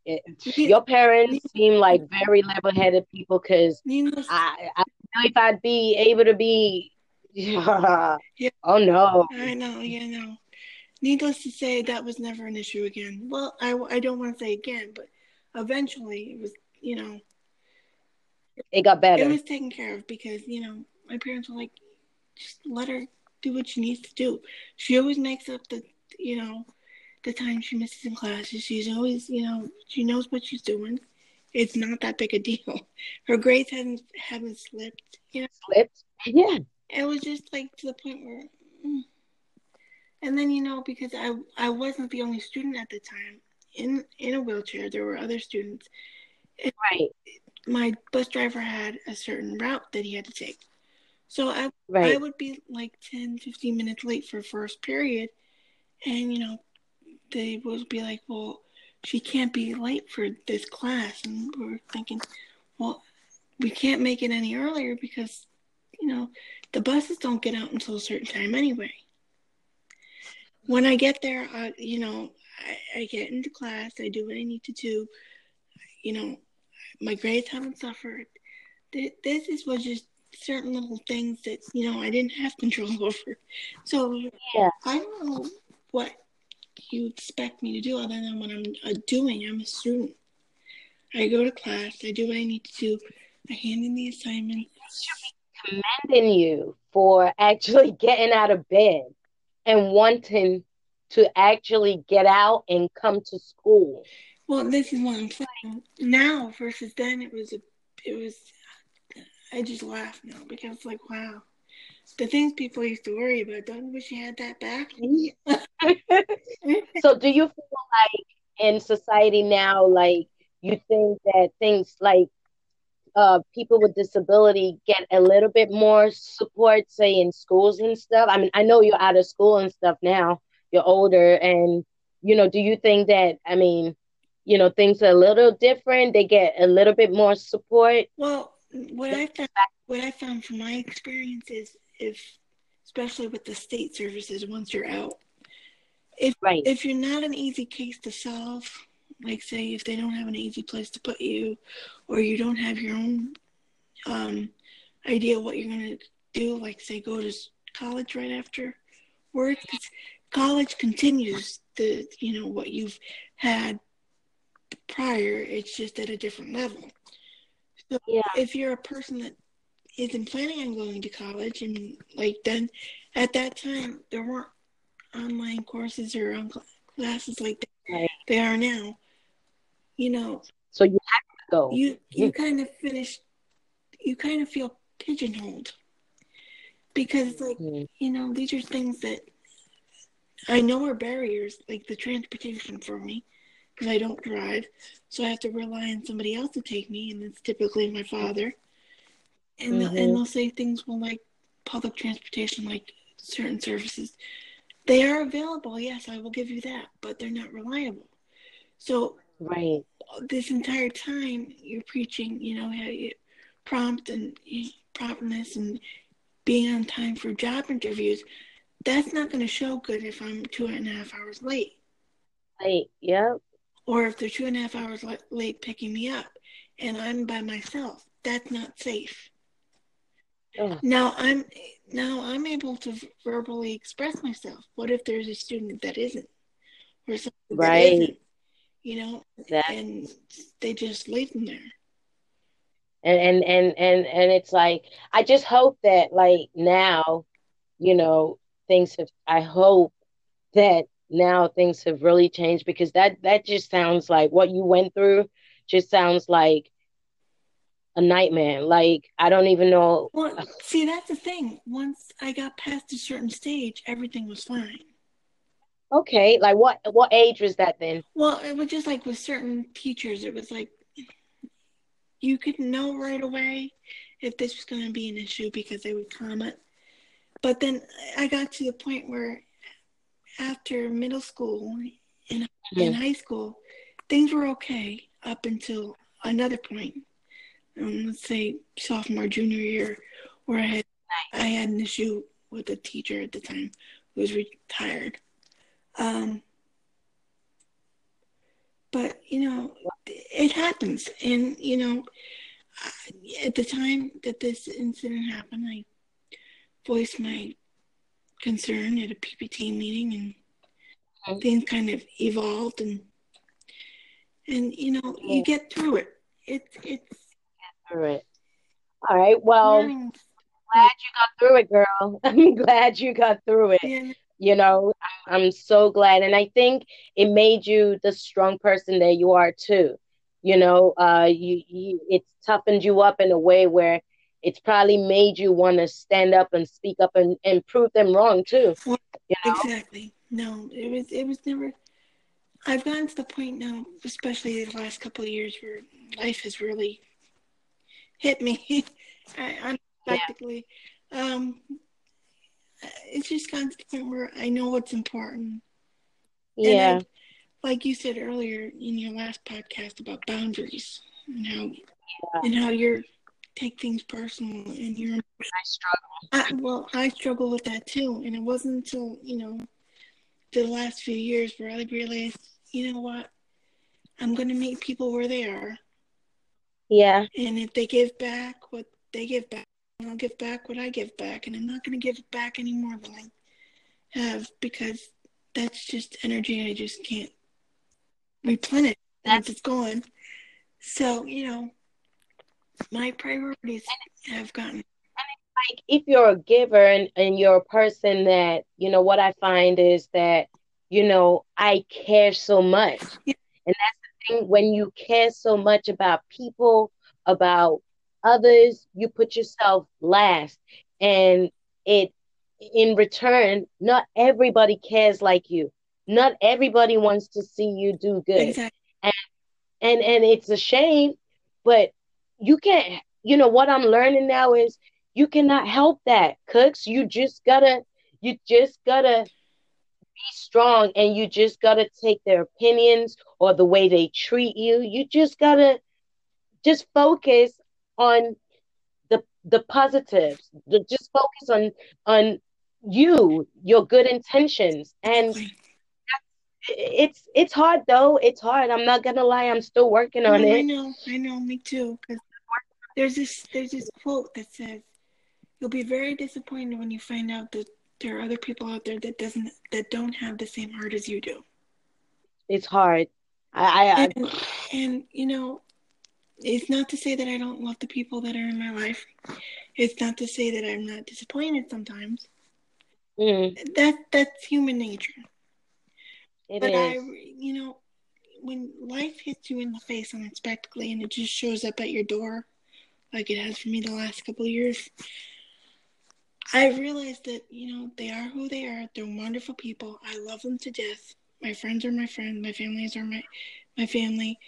it, your parents seem like very level-headed people because I, I know if I'd be able to be. yeah. Oh no! I know, you know. Needless to say, that was never an issue again. Well, I, I don't want to say again, but eventually it was, you know. It got better. It was taken care of because, you know, my parents were like, just let her do what she needs to do. She always makes up the, you know, the time she misses in classes. She's always, you know, she knows what she's doing. It's not that big a deal. Her grades haven't haven't slipped, you know. Slipped? Yeah. It was just like to the point where. Mm, and then you know because I I wasn't the only student at the time in in a wheelchair. There were other students, right. My bus driver had a certain route that he had to take. So I right. I would be like 10, 15 minutes late for first period. And, you know, they would be like, well, she can't be late for this class. And we're thinking, well, we can't make it any earlier because, you know, the buses don't get out until a certain time anyway. When I get there, I, you know, I, I get into class, I do what I need to do. You know, my grades haven't suffered. This is was just certain little things that you know I didn't have control over. So yeah, I don't know what you expect me to do other than what I'm uh, doing. I'm a student. I go to class. I do what I need to do. I hand in the assignment. Commending you for actually getting out of bed and wanting to actually get out and come to school. Well, this is what I'm saying. Now versus then, it was a, it was. I just laugh now because like, wow, the things people used to worry about. Don't wish you had that back. so, do you feel like in society now, like you think that things like uh, people with disability get a little bit more support, say in schools and stuff? I mean, I know you're out of school and stuff now. You're older, and you know, do you think that? I mean, you know, things are a little different. They get a little bit more support. Well, what I found, what I found from my experience is, if especially with the state services, once you're out, if right. if you're not an easy case to solve, like say if they don't have an easy place to put you, or you don't have your own um, idea what you're gonna do, like say go to college right after work. College continues the you know what you've had prior. It's just at a different level. So yeah. if you're a person that isn't planning on going to college, and like then at that time there weren't online courses or on classes like that right. they are now. You know. So you have to go. You you kind of finish. You kind of feel pigeonholed because like mm-hmm. you know these are things that I know are barriers like the transportation for me because I don't drive, so I have to rely on somebody else to take me, and it's typically my father. And mm-hmm. they'll, and they'll say things well like public transportation, like certain services, they are available. Yes, I will give you that, but they're not reliable. So right this entire time you're preaching, you know, how you prompt and promptness and being on time for job interviews. That's not going to show good if I'm two and a half hours late. Late, yep or if they're two and a half hours late picking me up and I'm by myself, that's not safe. Oh. Now I'm now I'm able to verbally express myself. What if there's a student that isn't, or something right. You know, that, and they just leave them there. And and and and and it's like I just hope that like now, you know, things have. I hope that now things have really changed because that that just sounds like what you went through just sounds like a nightmare like i don't even know well see that's the thing once i got past a certain stage everything was fine okay like what what age was that then well it was just like with certain teachers it was like you could know right away if this was going to be an issue because they would comment but then i got to the point where after middle school and in high school, things were okay up until another point. Um, let's say sophomore, junior year, where I had I had an issue with a teacher at the time who was retired. Um, but you know, it happens, and you know, at the time that this incident happened, I voiced my concern at a PPT meeting, and mm-hmm. things kind of evolved, and and you know you get through it. It's it's through it. All right. Well, learning. glad you got through it, girl. I'm glad you got through it. Yeah. You know, I'm so glad, and I think it made you the strong person that you are too. You know, uh, you, you it's toughened you up in a way where it's probably made you want to stand up and speak up and, and prove them wrong too. you know? Exactly. No, it was it was never. I've gotten to the point now, especially the last couple of years, where life has really hit me unexpectedly. Yeah. Um, it's just gotten to the point where I know what's important. Yeah. like you said earlier in your last podcast about boundaries and how yeah. and how you're take things personal and you're I struggle. I, well, I struggle with that too, and it wasn't until you know the last few years where I realized, you know what, I'm going to meet people where they are. Yeah. And if they give back what they give back, I'll give back what I give back, and I'm not going to give back any more than I have because that's just energy I just can't replenish That's it's gone. So you know, my priorities have gotten like if you're a giver and, and you're a person that you know what i find is that you know i care so much yeah. and that's the thing when you care so much about people about others you put yourself last. And it in return not everybody cares like you. Not everybody wants to see you do good. Exactly. and and and it's a shame but you can't you know what i'm learning now is you cannot help that cooks. You just gotta you just gotta be strong and you just gotta take their opinions or the way they treat you. You just gotta just focus on the the positives just focus on on you your good intentions. And it's it's hard though. It's hard. I'm not gonna lie. I'm still working on it. I know. I know. Me too. Because there's this there's this quote that says you'll be very disappointed when you find out that there are other people out there that doesn't that don't have the same heart as you do. It's hard. I, I, and, and you know, it's not to say that I don't love the people that are in my life. It's not to say that I'm not disappointed sometimes. Mm. That that's human nature. It but is. I, you know, when life hits you in the face unexpectedly and it just shows up at your door, like it has for me the last couple of years, I realized that, you know, they are who they are. They're wonderful people. I love them to death. My friends are my friends. My families are my, my family.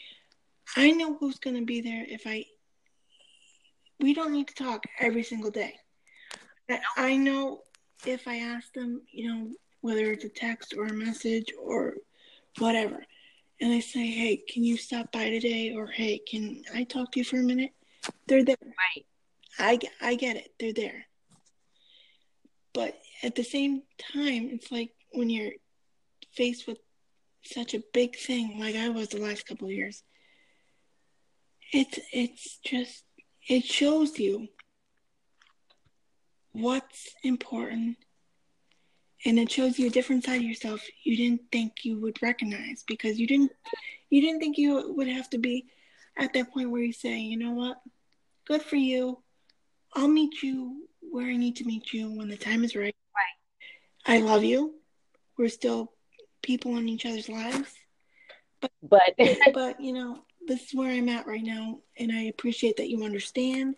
I know who's going to be there if I. We don't need to talk every single day. I know if I ask them, you know, whether it's a text or a message or whatever, and I say, hey, can you stop by today? Or hey, can I talk to you for a minute? They're there. Right. I, I get it. They're there. But at the same time, it's like when you're faced with such a big thing, like I was the last couple of years. It's it's just it shows you what's important and it shows you a different side of yourself you didn't think you would recognize because you didn't you didn't think you would have to be at that point where you say you know what good for you i'll meet you where I need to meet you when the time is right. Right. I love you. We're still people in each other's lives. But but, but you know, this is where I'm at right now and I appreciate that you understand.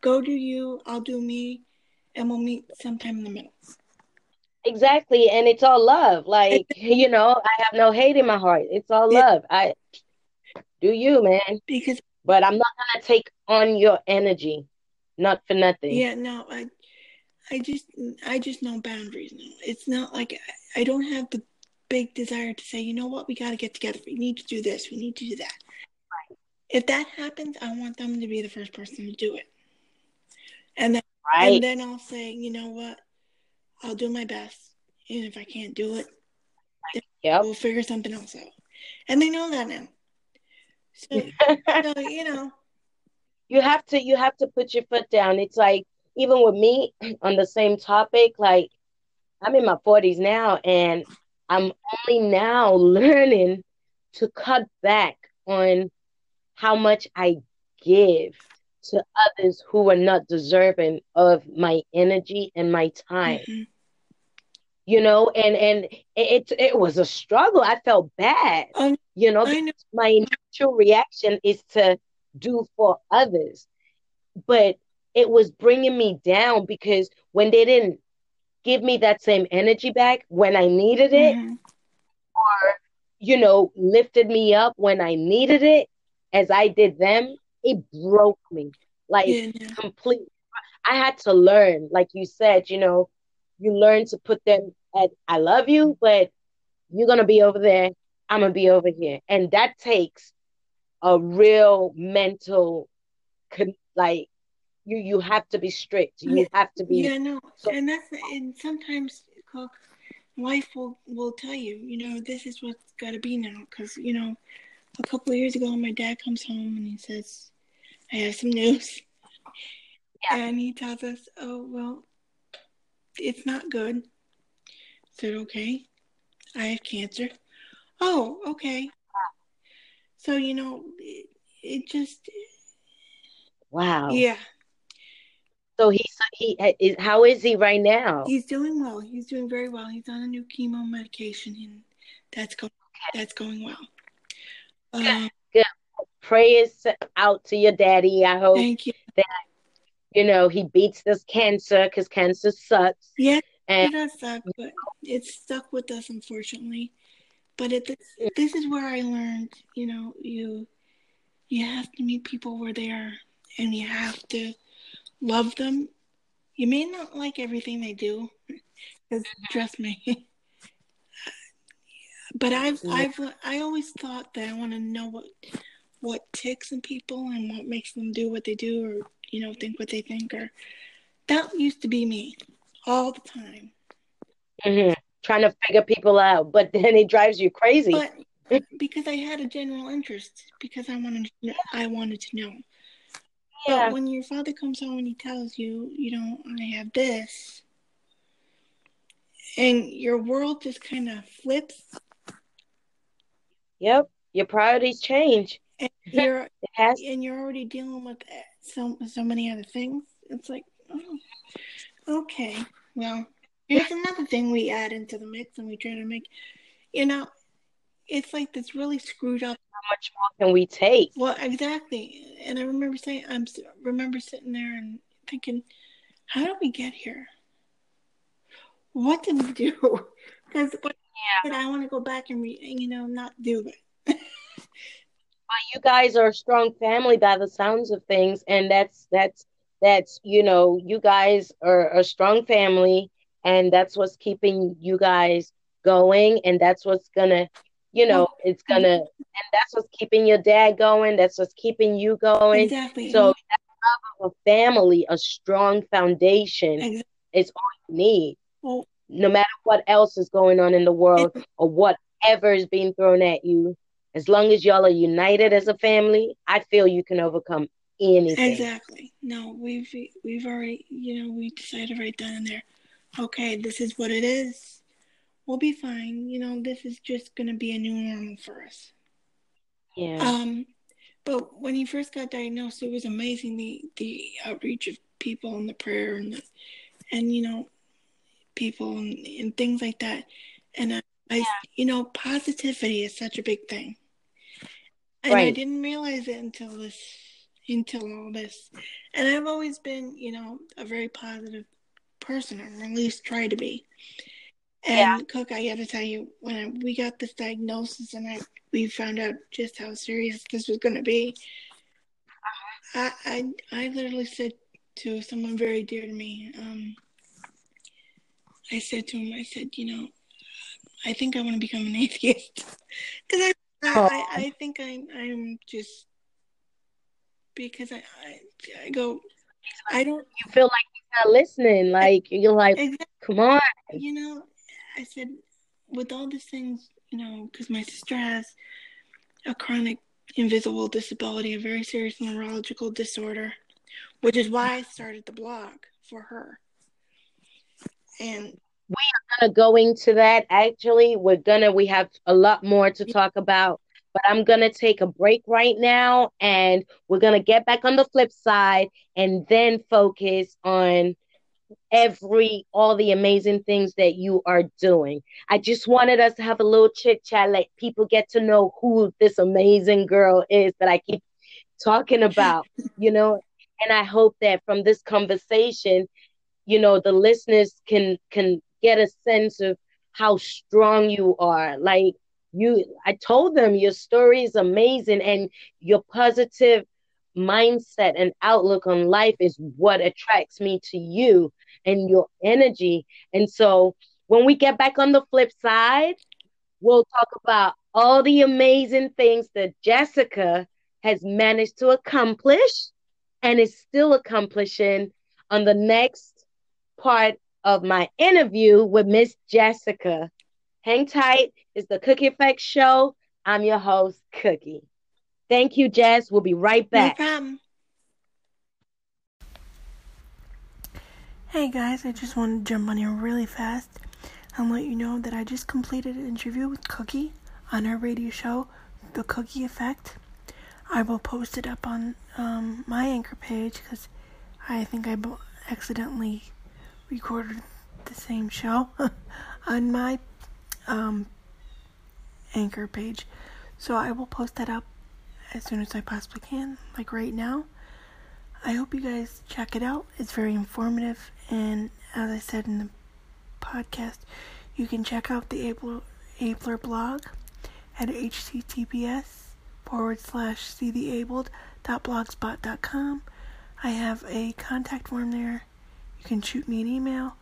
Go do you, I'll do me, and we'll meet sometime in the middle. Exactly, and it's all love. Like, you know, I have no hate in my heart. It's all love. I do you, man. Because but I'm not gonna take on your energy not for nothing. Yeah, no, I, I just, I just know boundaries now. It's not like I, I don't have the big desire to say, you know what, we got to get together. We need to do this. We need to do that. If that happens, I want them to be the first person to do it. And then, right. and then I'll say, you know what, I'll do my best. And if I can't do it, yep. we'll figure something else out. And they know that now. So, so you know, you have to you have to put your foot down. It's like even with me on the same topic, like I'm in my 40s now and I'm only now learning to cut back on how much I give to others who are not deserving of my energy and my time. Mm-hmm. You know, and and it it was a struggle. I felt bad. Um, you know, know, my natural reaction is to do for others. But it was bringing me down because when they didn't give me that same energy back when I needed it, mm-hmm. or you know, lifted me up when I needed it, as I did them, it broke me like Yeah, completely. I had to learn, like you said, you know, you learn to put them at I love you, but you're gonna be over there, I'm gonna be over here. And that takes a real mental con- like you you have to be strict. You have to be Yeah, no, so and that's and sometimes life will will tell you, you know, this is what's got to be now. Because you know, a couple of years ago, my dad comes home and he says, "I have some news," Yeah. and he tells us, "Oh well, it's not good." I said, "Okay, I have cancer." Oh, okay. So you know, it, it just wow. yeah, So he's he uh, is how is he right now? he's doing well. He's doing very well. He's on a new chemo medication, and that's going that's going well. Um, Prayers out to your daddy. I hope you. you know he beats this cancer because cancer sucks. Yeah, And- it does suck, but it's stuck with us, unfortunately. But it, this, this is where I learned, you know, you you have to meet people where they are, and you have to love them. You may not like everything they do, because trust me. but I've. I've I always thought that I want to know what what ticks in people and what makes them do what they do, or you know, think what they think, or that used to be me all the time. Mhm. trying to figure people out, but then it drives you crazy. But because I had a general interest, because I wanted to, I wanted to know. yeah, But when your father comes home and he tells you, you know, I have this, and your world just kind of flips, yep. Your priorities change. and you're has. and you're already dealing with eh, so so many other things. It's like, oh, okay, well, here's another thing we add into the mix, and we try to make, you know, it's like this really screwed up How much more can we take? Well, exactly. And I remember saying, I am remember sitting there and thinking, how did we get here? What did we do? Because I want to go back and re, you know not do it. Well, you guys are a strong family by the sounds of things, and that's that's that's you know you guys are a strong family, and that's what's keeping you guys going, and that's what's gonna, you know, it's gonna, and that's what's keeping your dad going. That's what's keeping you going. Exactly. So that love of a family, a strong foundation, Exactly. is all you need. Well, No matter what else is going on in the world or whatever is being thrown at you, as long as y'all are united as a family, I feel you can overcome anything. exactly. No, we've we've already, you know, we decided right then and there. Okay, this is what it is. We'll be fine. You know, this is just gonna be a new normal for us. Yeah. Um, but when he first got diagnosed, it was amazing the the outreach of people and the prayer and the, and you know, people and, and things like that. And I, I you know, positivity is such a big thing. And I didn't realize it until this, until all this. And I've always been, you know, a very positive person, or at least try to be. And Yeah. Cook, I got to tell you, when I, we got this diagnosis and I we found out just how serious this was going to be, I, I I literally said to someone very dear to me, um, I said to him, I said, you know, I think I want to become an atheist because I, I, I I think I'm I'm just because I, I I go I don't You feel like you're not listening. Like you're like, exactly come on. you know I said with all these things you know because my sister has a chronic invisible disability a very serious neurological disorder which is why I started the blog for her and we are gonna go into that. Actually, we're gonna we have a lot more to talk about, but I'm gonna take a break right now, and we're gonna get back on the flip side, and then focus on every all the amazing things that you are doing. I just wanted us to have a little chit chat, let people get to know who this amazing girl is that I keep talking about, you know. And I hope that from this conversation, you know, the listeners can can get a sense of how strong you are. Like you I told them your story is amazing and your positive mindset and outlook on life is what attracts me to you and your energy. And so when we get back on the flip side, we'll talk about all the amazing things that Jessica has managed to accomplish and is still accomplishing on the next part of my interview with Miss Jessica. Hang tight. It's the Cookie Effect Show. I'm your host, Cookie. Thank you, Jess. We'll be right back. No Hey guys, I just wanted to jump on here really fast and let you know that I just completed an interview with Cookie on her radio show, The Cookie Effect. I will post it up on um, my anchor page because I think I accidentally recorded the same show on my um, anchor page. So I will post that up as soon as I possibly can, like right now. I hope you guys check it out. It's very informative, and as I said in the podcast, you can check out the Abler, Abler blog at https forward slash seetheabled.blogspot.com. I have a contact form there. Can shoot me an email.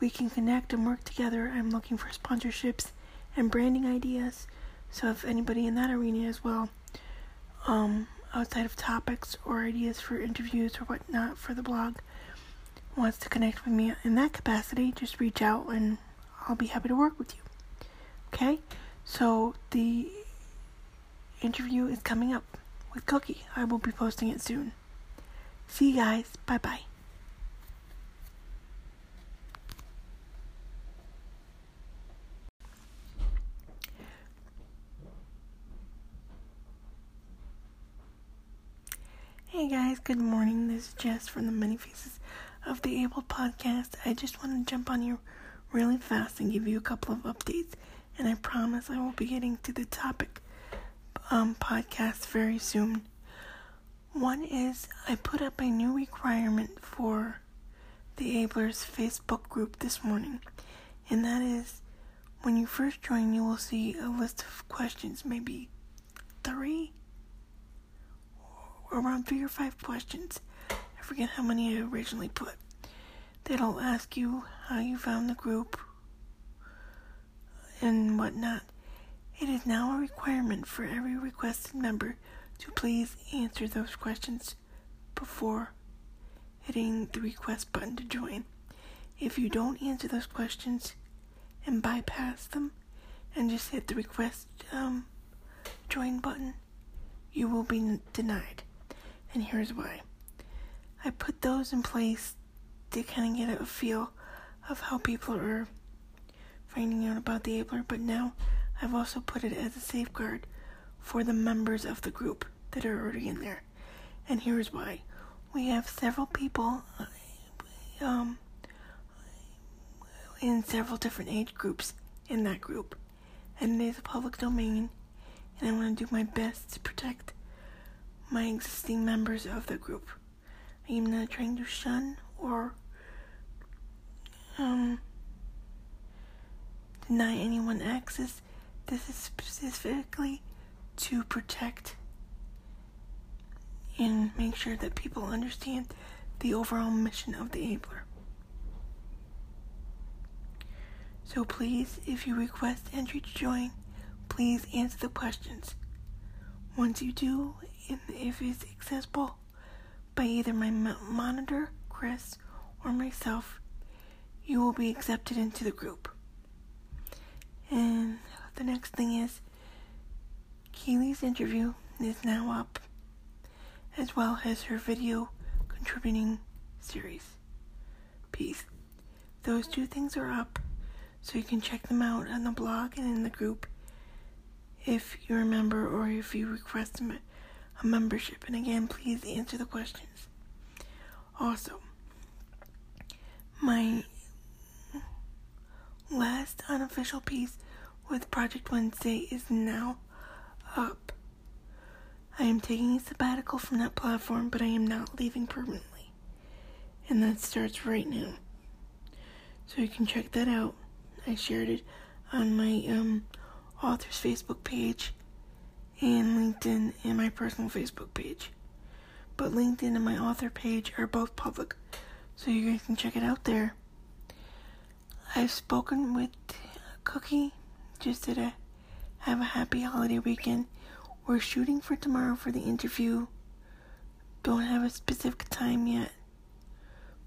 We can connect and work together. I'm looking for sponsorships and branding ideas. So if anybody in that arena as well, um, outside of topics or ideas for interviews or whatnot for the blog, wants to connect with me in that capacity, just reach out and I'll be happy to work with you. Okay? So the interview is coming up with Cookie. I will be posting it soon. See you guys. Bye bye. Hey guys, good morning. This is Jess from the Many Faces of the Abled podcast. I just want to jump on here really fast and give you a couple of updates, and I promise I will be getting to the topic um, podcast very soon. One is I put up a new requirement for the Ablers Facebook group this morning, and that is when you first join, you will see a list of questions, maybe three around three or five questions. I forget how many I originally put. That'll ask you how you found the group and whatnot. It is now a requirement for every requested member to please answer those questions before hitting the request button to join. If you don't answer those questions and bypass them and just hit the request um, join button, you will be denied and here's why. I put those in place to kind of get a feel of how people are finding out about the Abler, but now I've also put it as a safeguard for the members of the group that are already in there. And here's why. We have several people um, in several different age groups in that group. And it is a public domain, and I want to do my best to protect my existing members of the group. I am not trying to shun or um, deny anyone access. This is specifically to protect and make sure that people understand the overall mission of the Abler. So please, if you request entry to join, please answer the questions. Once you do, if it's accessible by either my monitor, Chris, or myself, you will be accepted into the group. And the next thing is Keely's interview is now up, as well as her video contributing series piece. Those two things are up, so you can check them out on the blog and in the group if you remember or if you request them a membership. And again, please answer the questions. Also, my last unofficial piece with Project Wednesday is now up. I am taking a sabbatical from that platform, but I am not leaving permanently. And that starts right now. So you can check that out. I shared it on my um, author's Facebook page and LinkedIn and my personal Facebook page. But LinkedIn and my author page are both public, so you guys can check it out there. I've spoken with Cookie just to have a happy holiday weekend. We're shooting for tomorrow for the interview. Don't have a specific time yet,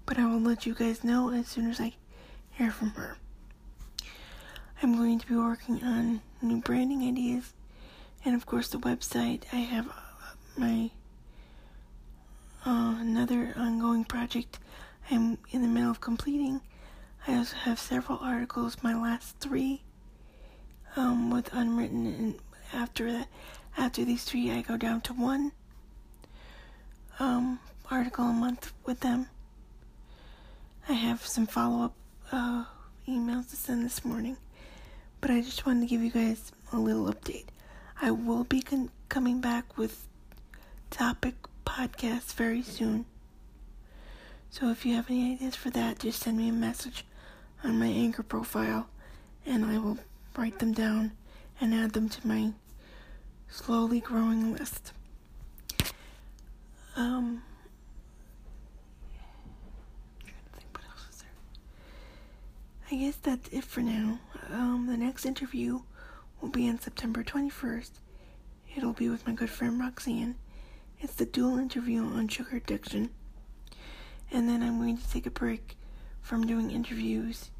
but I will let you guys know as soon as I hear from her. I'm going to be working on new branding ideas and of course the website. I have uh, my uh, another ongoing project I'm in the middle of completing. I also have several articles, my last three, um, with unwritten, and after that, after these three, I go down to one um, article a month with them. I have some follow up uh, emails to send this morning, but I just wanted to give you guys a little update. I will be con- coming back with topic podcasts very soon. So if you have any ideas for that, just send me a message on my Anchor profile and I will write them down and add them to my slowly growing list. Um, I guess that's it for now. Um, the next interview will be on September 21st. It'll be with my good friend Roxanne. It's the dual interview on sugar addiction. And then I'm going to take a break from doing interviews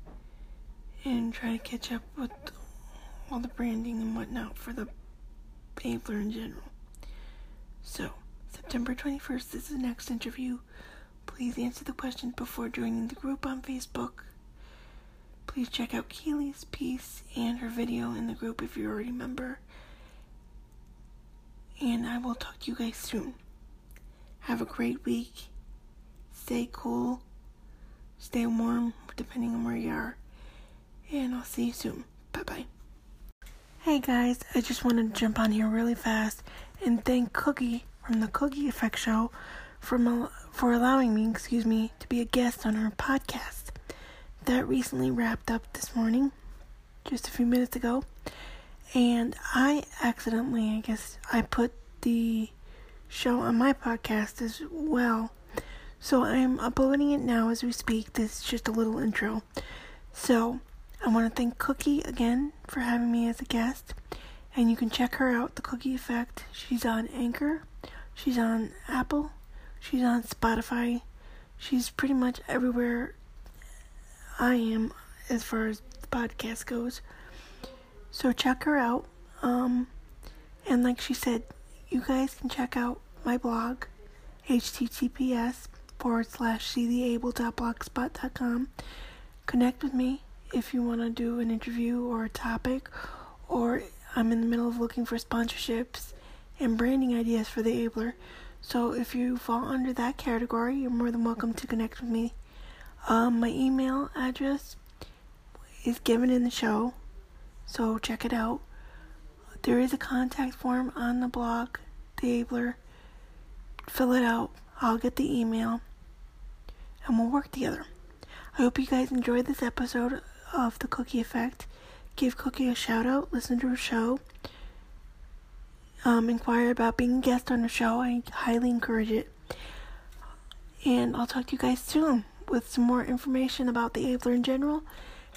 and try to catch up with all the branding and whatnot for the Abler in general. So, September 21st is the next interview. Please answer the questions before joining the group on Facebook. Please check out Keely's piece and her video in the group if you're already a member. And I will talk to you guys soon. Have a great week. Stay cool. Stay warm, depending on where you are. And I'll see you soon. Bye bye. Hey guys, I just wanted to jump on here really fast and thank Cookie from the Cookie Effect Show for, for allowing me, excuse me, to be a guest on her podcast that recently wrapped up this morning, just a few minutes ago. And I accidentally, I guess, I put the show on my podcast as well. So I'm uploading it now as we speak. This is just a little intro. So I want to thank Cookie again for having me as a guest. And you can check her out, The Cookie Effect. She's on Anchor, she's on Apple, she's on Spotify. She's pretty much everywhere I am as far as the podcast goes. So check her out. Um, and like she said, you guys can check out my blog, https forward slash seetheable.blogspot.com. Connect with me if you want to do an interview or a topic, or I'm in the middle of looking for sponsorships and branding ideas for the Abler. So if you fall under that category, you're more than welcome to connect with me um, my email address is given in the show, so check it out. There is a contact form on the blog, The. Fill it out. I'll get the email, and we'll work together. I hope you guys enjoyed this episode of The Cookie Effect. Give Cookie a shout out, listen to her show, um, inquire about being a guest on the show. I highly encourage it. And I'll talk to you guys soon with some more information about the Abler in general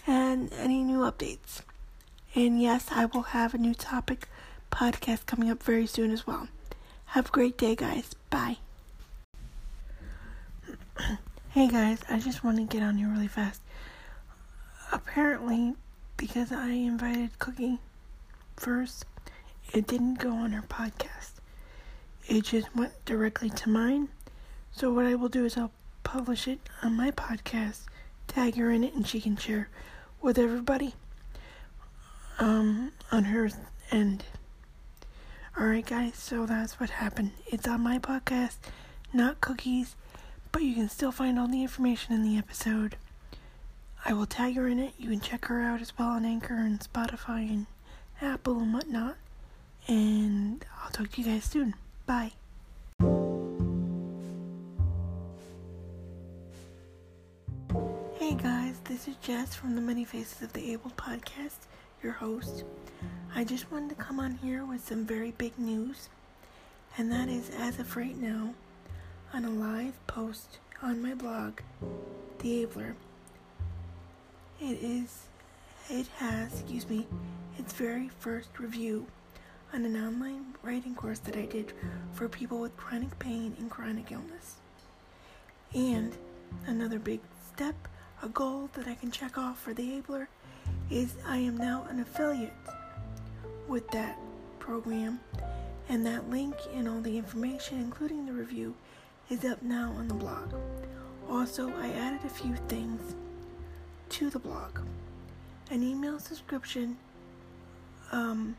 and any new updates. And yes, I will have a new topic podcast coming up very soon as well. Have a great day, guys. Bye. hey, guys, I just want to get on here really fast. Apparently, because I invited Cookie first, it didn't go on her podcast. It just went directly to mine. So, what I will do is I'll publish it on my podcast, tag her in it, and she can share with everybody um, on her end. Alright, guys, so that's what happened. It's on my podcast, not cookies, but you can still find all the information in the episode. I will tag her in it. You can check her out as well on Anchor and Spotify and Apple and whatnot. And I'll talk to you guys soon. Bye. This is Jess from the Many Faces of the Abled podcast. your host. I just wanted to come on here with some very big news, and that is as of right now, on a live post on my blog, The Abler. It is, it has, excuse me, its very first review on an online writing course that I did for people with chronic pain and chronic illness. And another big step, a goal that I can check off for the Abler, is I am now an affiliate with that program, and that link and all the information, including the review, is up now on the blog. Also, I added a few things to the blog. An email subscription um,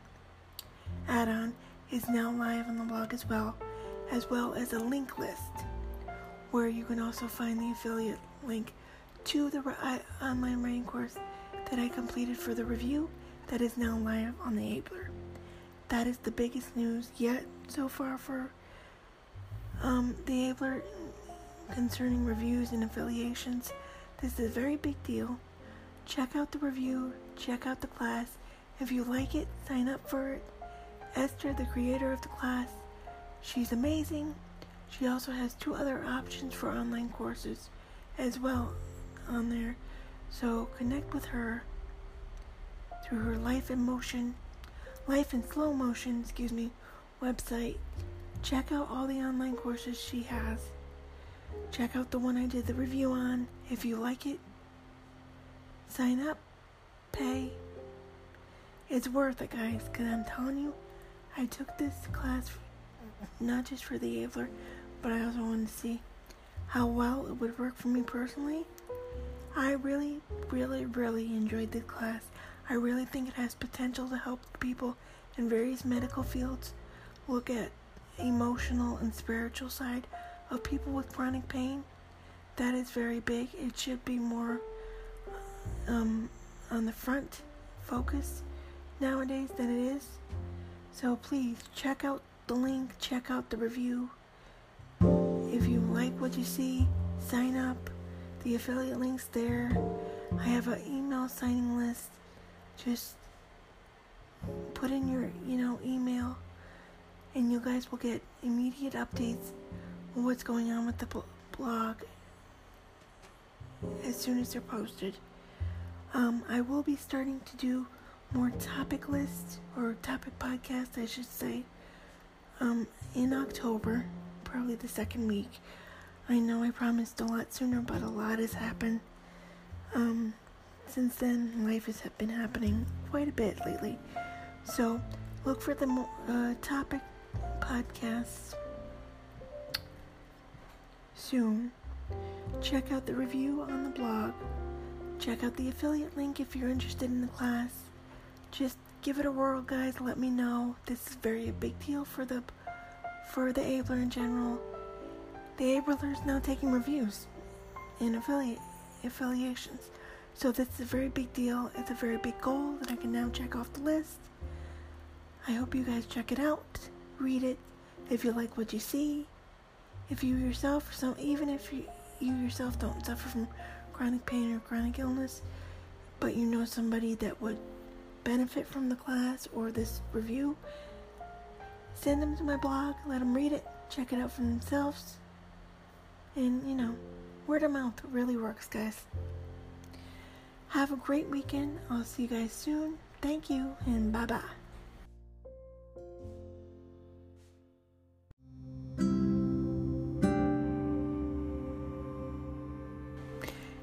add-on is now live on the blog as well, as well as a link list where you can also find the affiliate link to the online writing course that I completed for the review that is now live on the Abler. That is the biggest news yet so far for um, the Abler concerning reviews and affiliations. This is a very big deal. Check out the review, check out the class. If you like it, sign up for it. Esther, the creator of the class, she's amazing. She also has two other options for online courses as well on there. So connect with her through her Life in Motion, Life in Slow Motion, excuse me, website. Check out all the online courses she has. Check out the one I did the review on. If you like it, sign up, pay. It's worth it, guys, because I'm telling you, I took this class not just for the Abler, but I also wanted to see how well it would work for me personally. I really, really, really enjoyed this class. I really think it has potential to help people in various medical fields look at emotional and spiritual side of people with chronic pain. That is very big. It should be more um, on the front focus nowadays than it is. So please check out the link, check out the review. If you like what you see, sign up. The affiliate link's there. I have an email signing list. Just put in your, you know, email and you guys will get immediate updates on what's going on with the blog as soon as they're posted. Um, I will be starting to do more topic lists or topic podcasts, I should say, um, in October, probably the second week. I know I promised a lot sooner, but a lot has happened. Um, since then, life has been happening quite a bit lately. So, look for the uh, topic podcasts soon. Check out the review on the blog. Check out the affiliate link if you're interested in the class. Just give it a whirl, guys. Let me know. This is very a big deal for the for the Abler in general. The Abler is now taking reviews and affiliate affiliations. So this is a very big deal. It's a very big goal that I can now check off the list. I hope you guys check it out read it if you like what you see. If you yourself, so even if you, you yourself don't suffer from chronic pain or chronic illness, but you know somebody that would benefit from the class or this review, send them to my blog, let them read it, check it out for themselves. And, you know, word of mouth really works, guys. Have a great weekend. I'll see you guys soon. Thank you, and bye bye.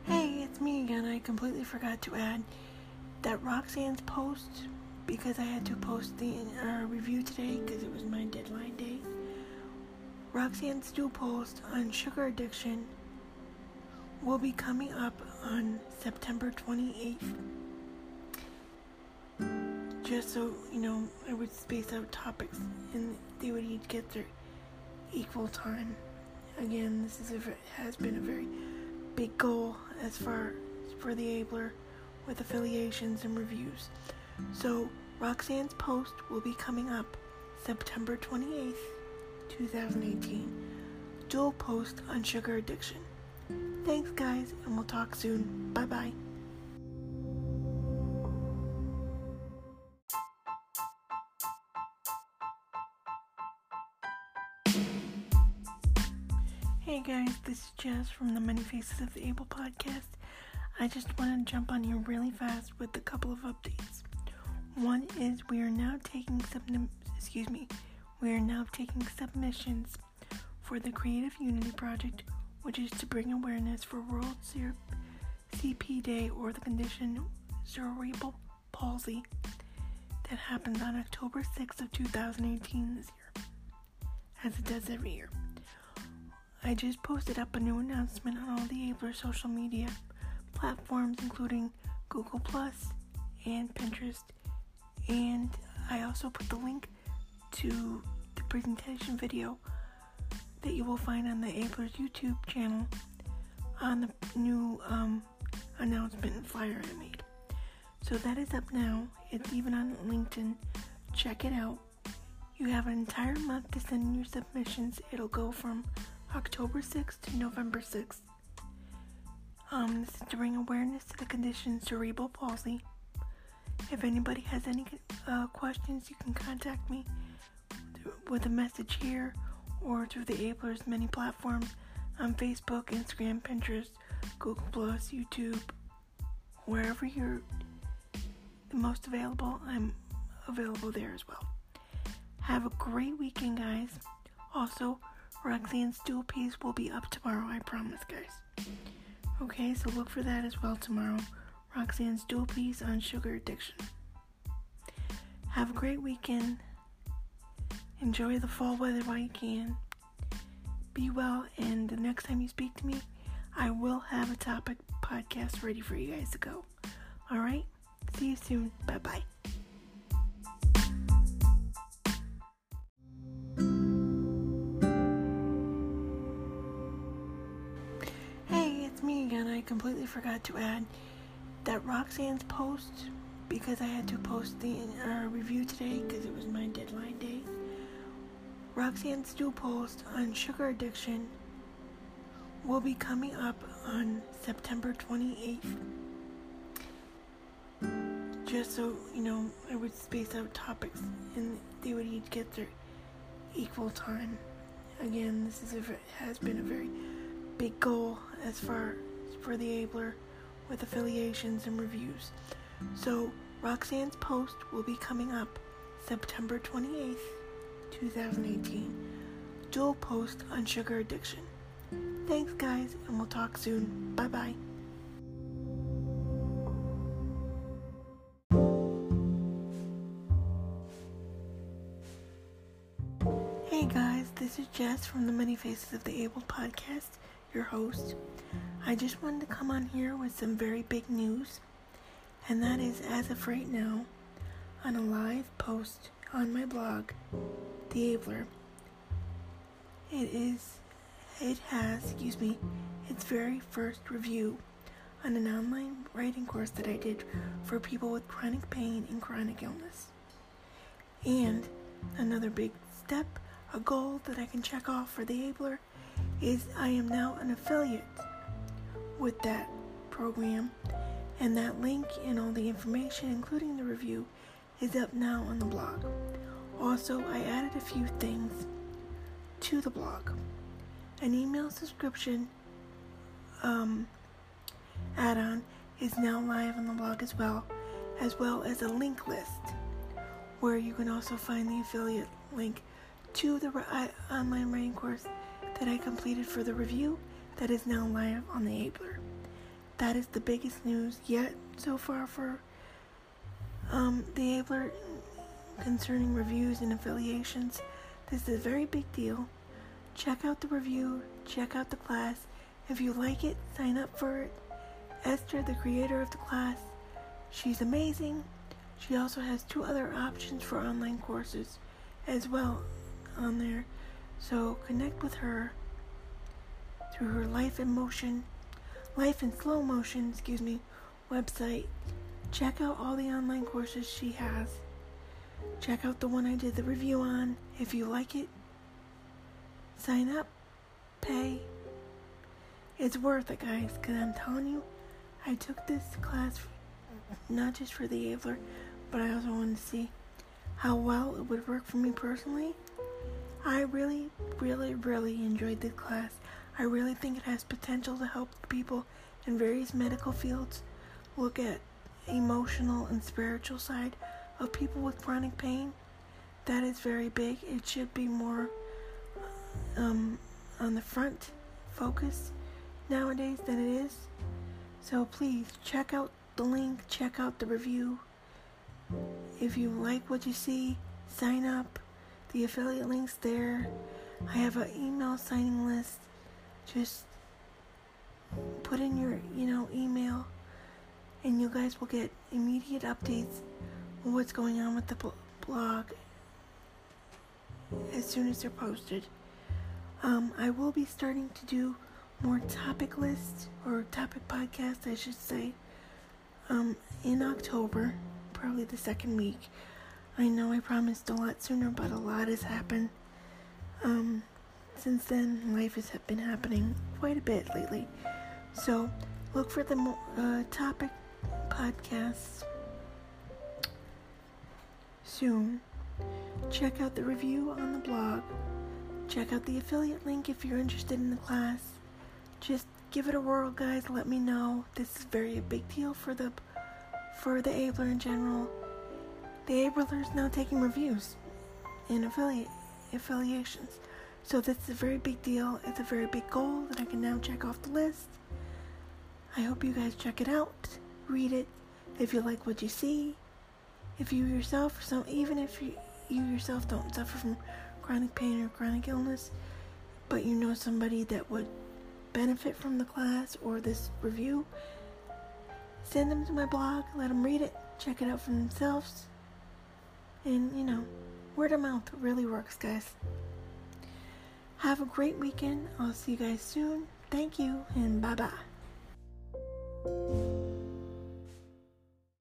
Hey, it's me again. I completely forgot to add that Roxanne's post because I had to post the uh, review today because it was my deadline day. Roxanne's new post on sugar addiction will be coming up on September 28th. Just so you know, I would space out topics and they would each get their equal time. Again, this is a, has been a very big goal as far for the Abler with affiliations and reviews. So, Roxanne's post will be coming up September 28th, 2018 dual post on sugar addiction. Thanks, guys, and we'll talk soon. Bye bye. Hey guys, this is Jess from the Many Faces of the Abled podcast. I just want to jump on you really fast with a couple of updates. One is we are now taking some, excuse me, we are now taking submissions for the Creative Unity project, which is to bring awareness for World CP Day or the condition cerebral palsy that happens on October 6th of 2018 this year, as it does every year. I just posted up a new announcement on all the Abler social media platforms, including Google Plus and Pinterest. And I also put the link to the presentation video that you will find on the Abler's YouTube channel on the new um, announcement flyer I made. So that is up now. It's even on LinkedIn. Check it out. You have an entire month to send in your submissions. It'll go from October 6th to November 6th. Um, this is to bring awareness to the condition cerebral palsy. If anybody has any uh, questions, you can contact me with a message here or through the Abler's many platforms on Facebook, Instagram, Pinterest, Google Plus, YouTube, wherever you're the most available, I'm available there as well. Have a great weekend, guys. Also, Roxanne's dual piece will be up tomorrow, I promise, guys. Okay, so look for that as well tomorrow. Roxanne's dual piece on sugar addiction. Have a great weekend. Enjoy the fall weather while you can. Be well, and the next time you speak to me, I will have a topic podcast ready for you guys to go. All right? See you soon. Bye bye. Hey, it's me again. I completely forgot to add that Roxanne's post because I had to post the uh, review today because it was my deadline day. Roxanne's new post on sugar addiction will be coming up on September 28th. Just so you know, I would space out topics and they would each get their equal time. Again, this is a, has been a very big goal as far as for the Abler with affiliations and reviews. So, Roxanne's post will be coming up September 28th, 2018. Dual post on sugar addiction. Thanks, guys, and we'll talk soon. Bye bye. Hey guys, this is Jess from the Many Faces of the Abled podcast, your host. I just wanted to come on here with some very big news, and that is as of right now, on a live post on my blog, The Abler. It is, it has, excuse me, its very first review on an online writing course that I did for people with chronic pain and chronic illness. And another big step, a goal that I can check off for the Abler, is I am now an affiliate with that program, and that link and all the information, including the review, is up now on the blog. Also, I added a few things to the blog. An email subscription um, add on is now live on the blog as well, as well as a link list where you can also find the affiliate link to the online writing course that I completed for the review that is now live on the Abler. That is the biggest news yet so far for um, the Abler concerning reviews and affiliations. This is a very big deal. Check out the review, check out the class. If you like it, sign up for it. Esther, the creator of the class, she's amazing. She also has two other options for online courses as well on there. So connect with her through her Life in Motion, Life in Slow Motion, excuse me, website. Check out all the online courses she has. Check out the one I did the review on. If you like it, sign up, pay. It's worth it, guys, because I'm telling you, I took this class not just for the Abler, but I also wanted to see how well it would work for me personally. I really, really, really enjoyed this class. I really think it has potential to help people in various medical fields look at emotional and spiritual side of people with chronic pain. That is very big. It should be more um, on the front focus nowadays than it is. So please check out the link, check out the review. If you like what you see, sign up. The affiliate link's there. I have an email signing list. Just put in your, you know, email and you guys will get immediate updates on what's going on with the blog as soon as they're posted. Um, I will be starting to do more topic lists or topic podcasts, I should say, um, in October, probably the second week. I know I promised a lot sooner, but a lot has happened. Um, since then, life has been happening quite a bit lately. So, look for the uh, topic podcasts soon. Check out the review on the blog. Check out the affiliate link if you're interested in the class. Just give it a whirl, guys. Let me know. This is very a big deal for the for the Abler in general. The Abler is now taking reviews and affiliate affiliations. So this is a very big deal. It's a very big goal that I can now check off the list. I hope you guys check it out, read it. If you like what you see, if you yourself, so even if you, you yourself don't suffer from chronic pain or chronic illness, but you know somebody that would benefit from the class or this review, send them to my blog, let them read it, check it out for themselves. And, you know, word of mouth really works, guys. Have a great weekend. I'll see you guys soon. Thank you, and bye bye.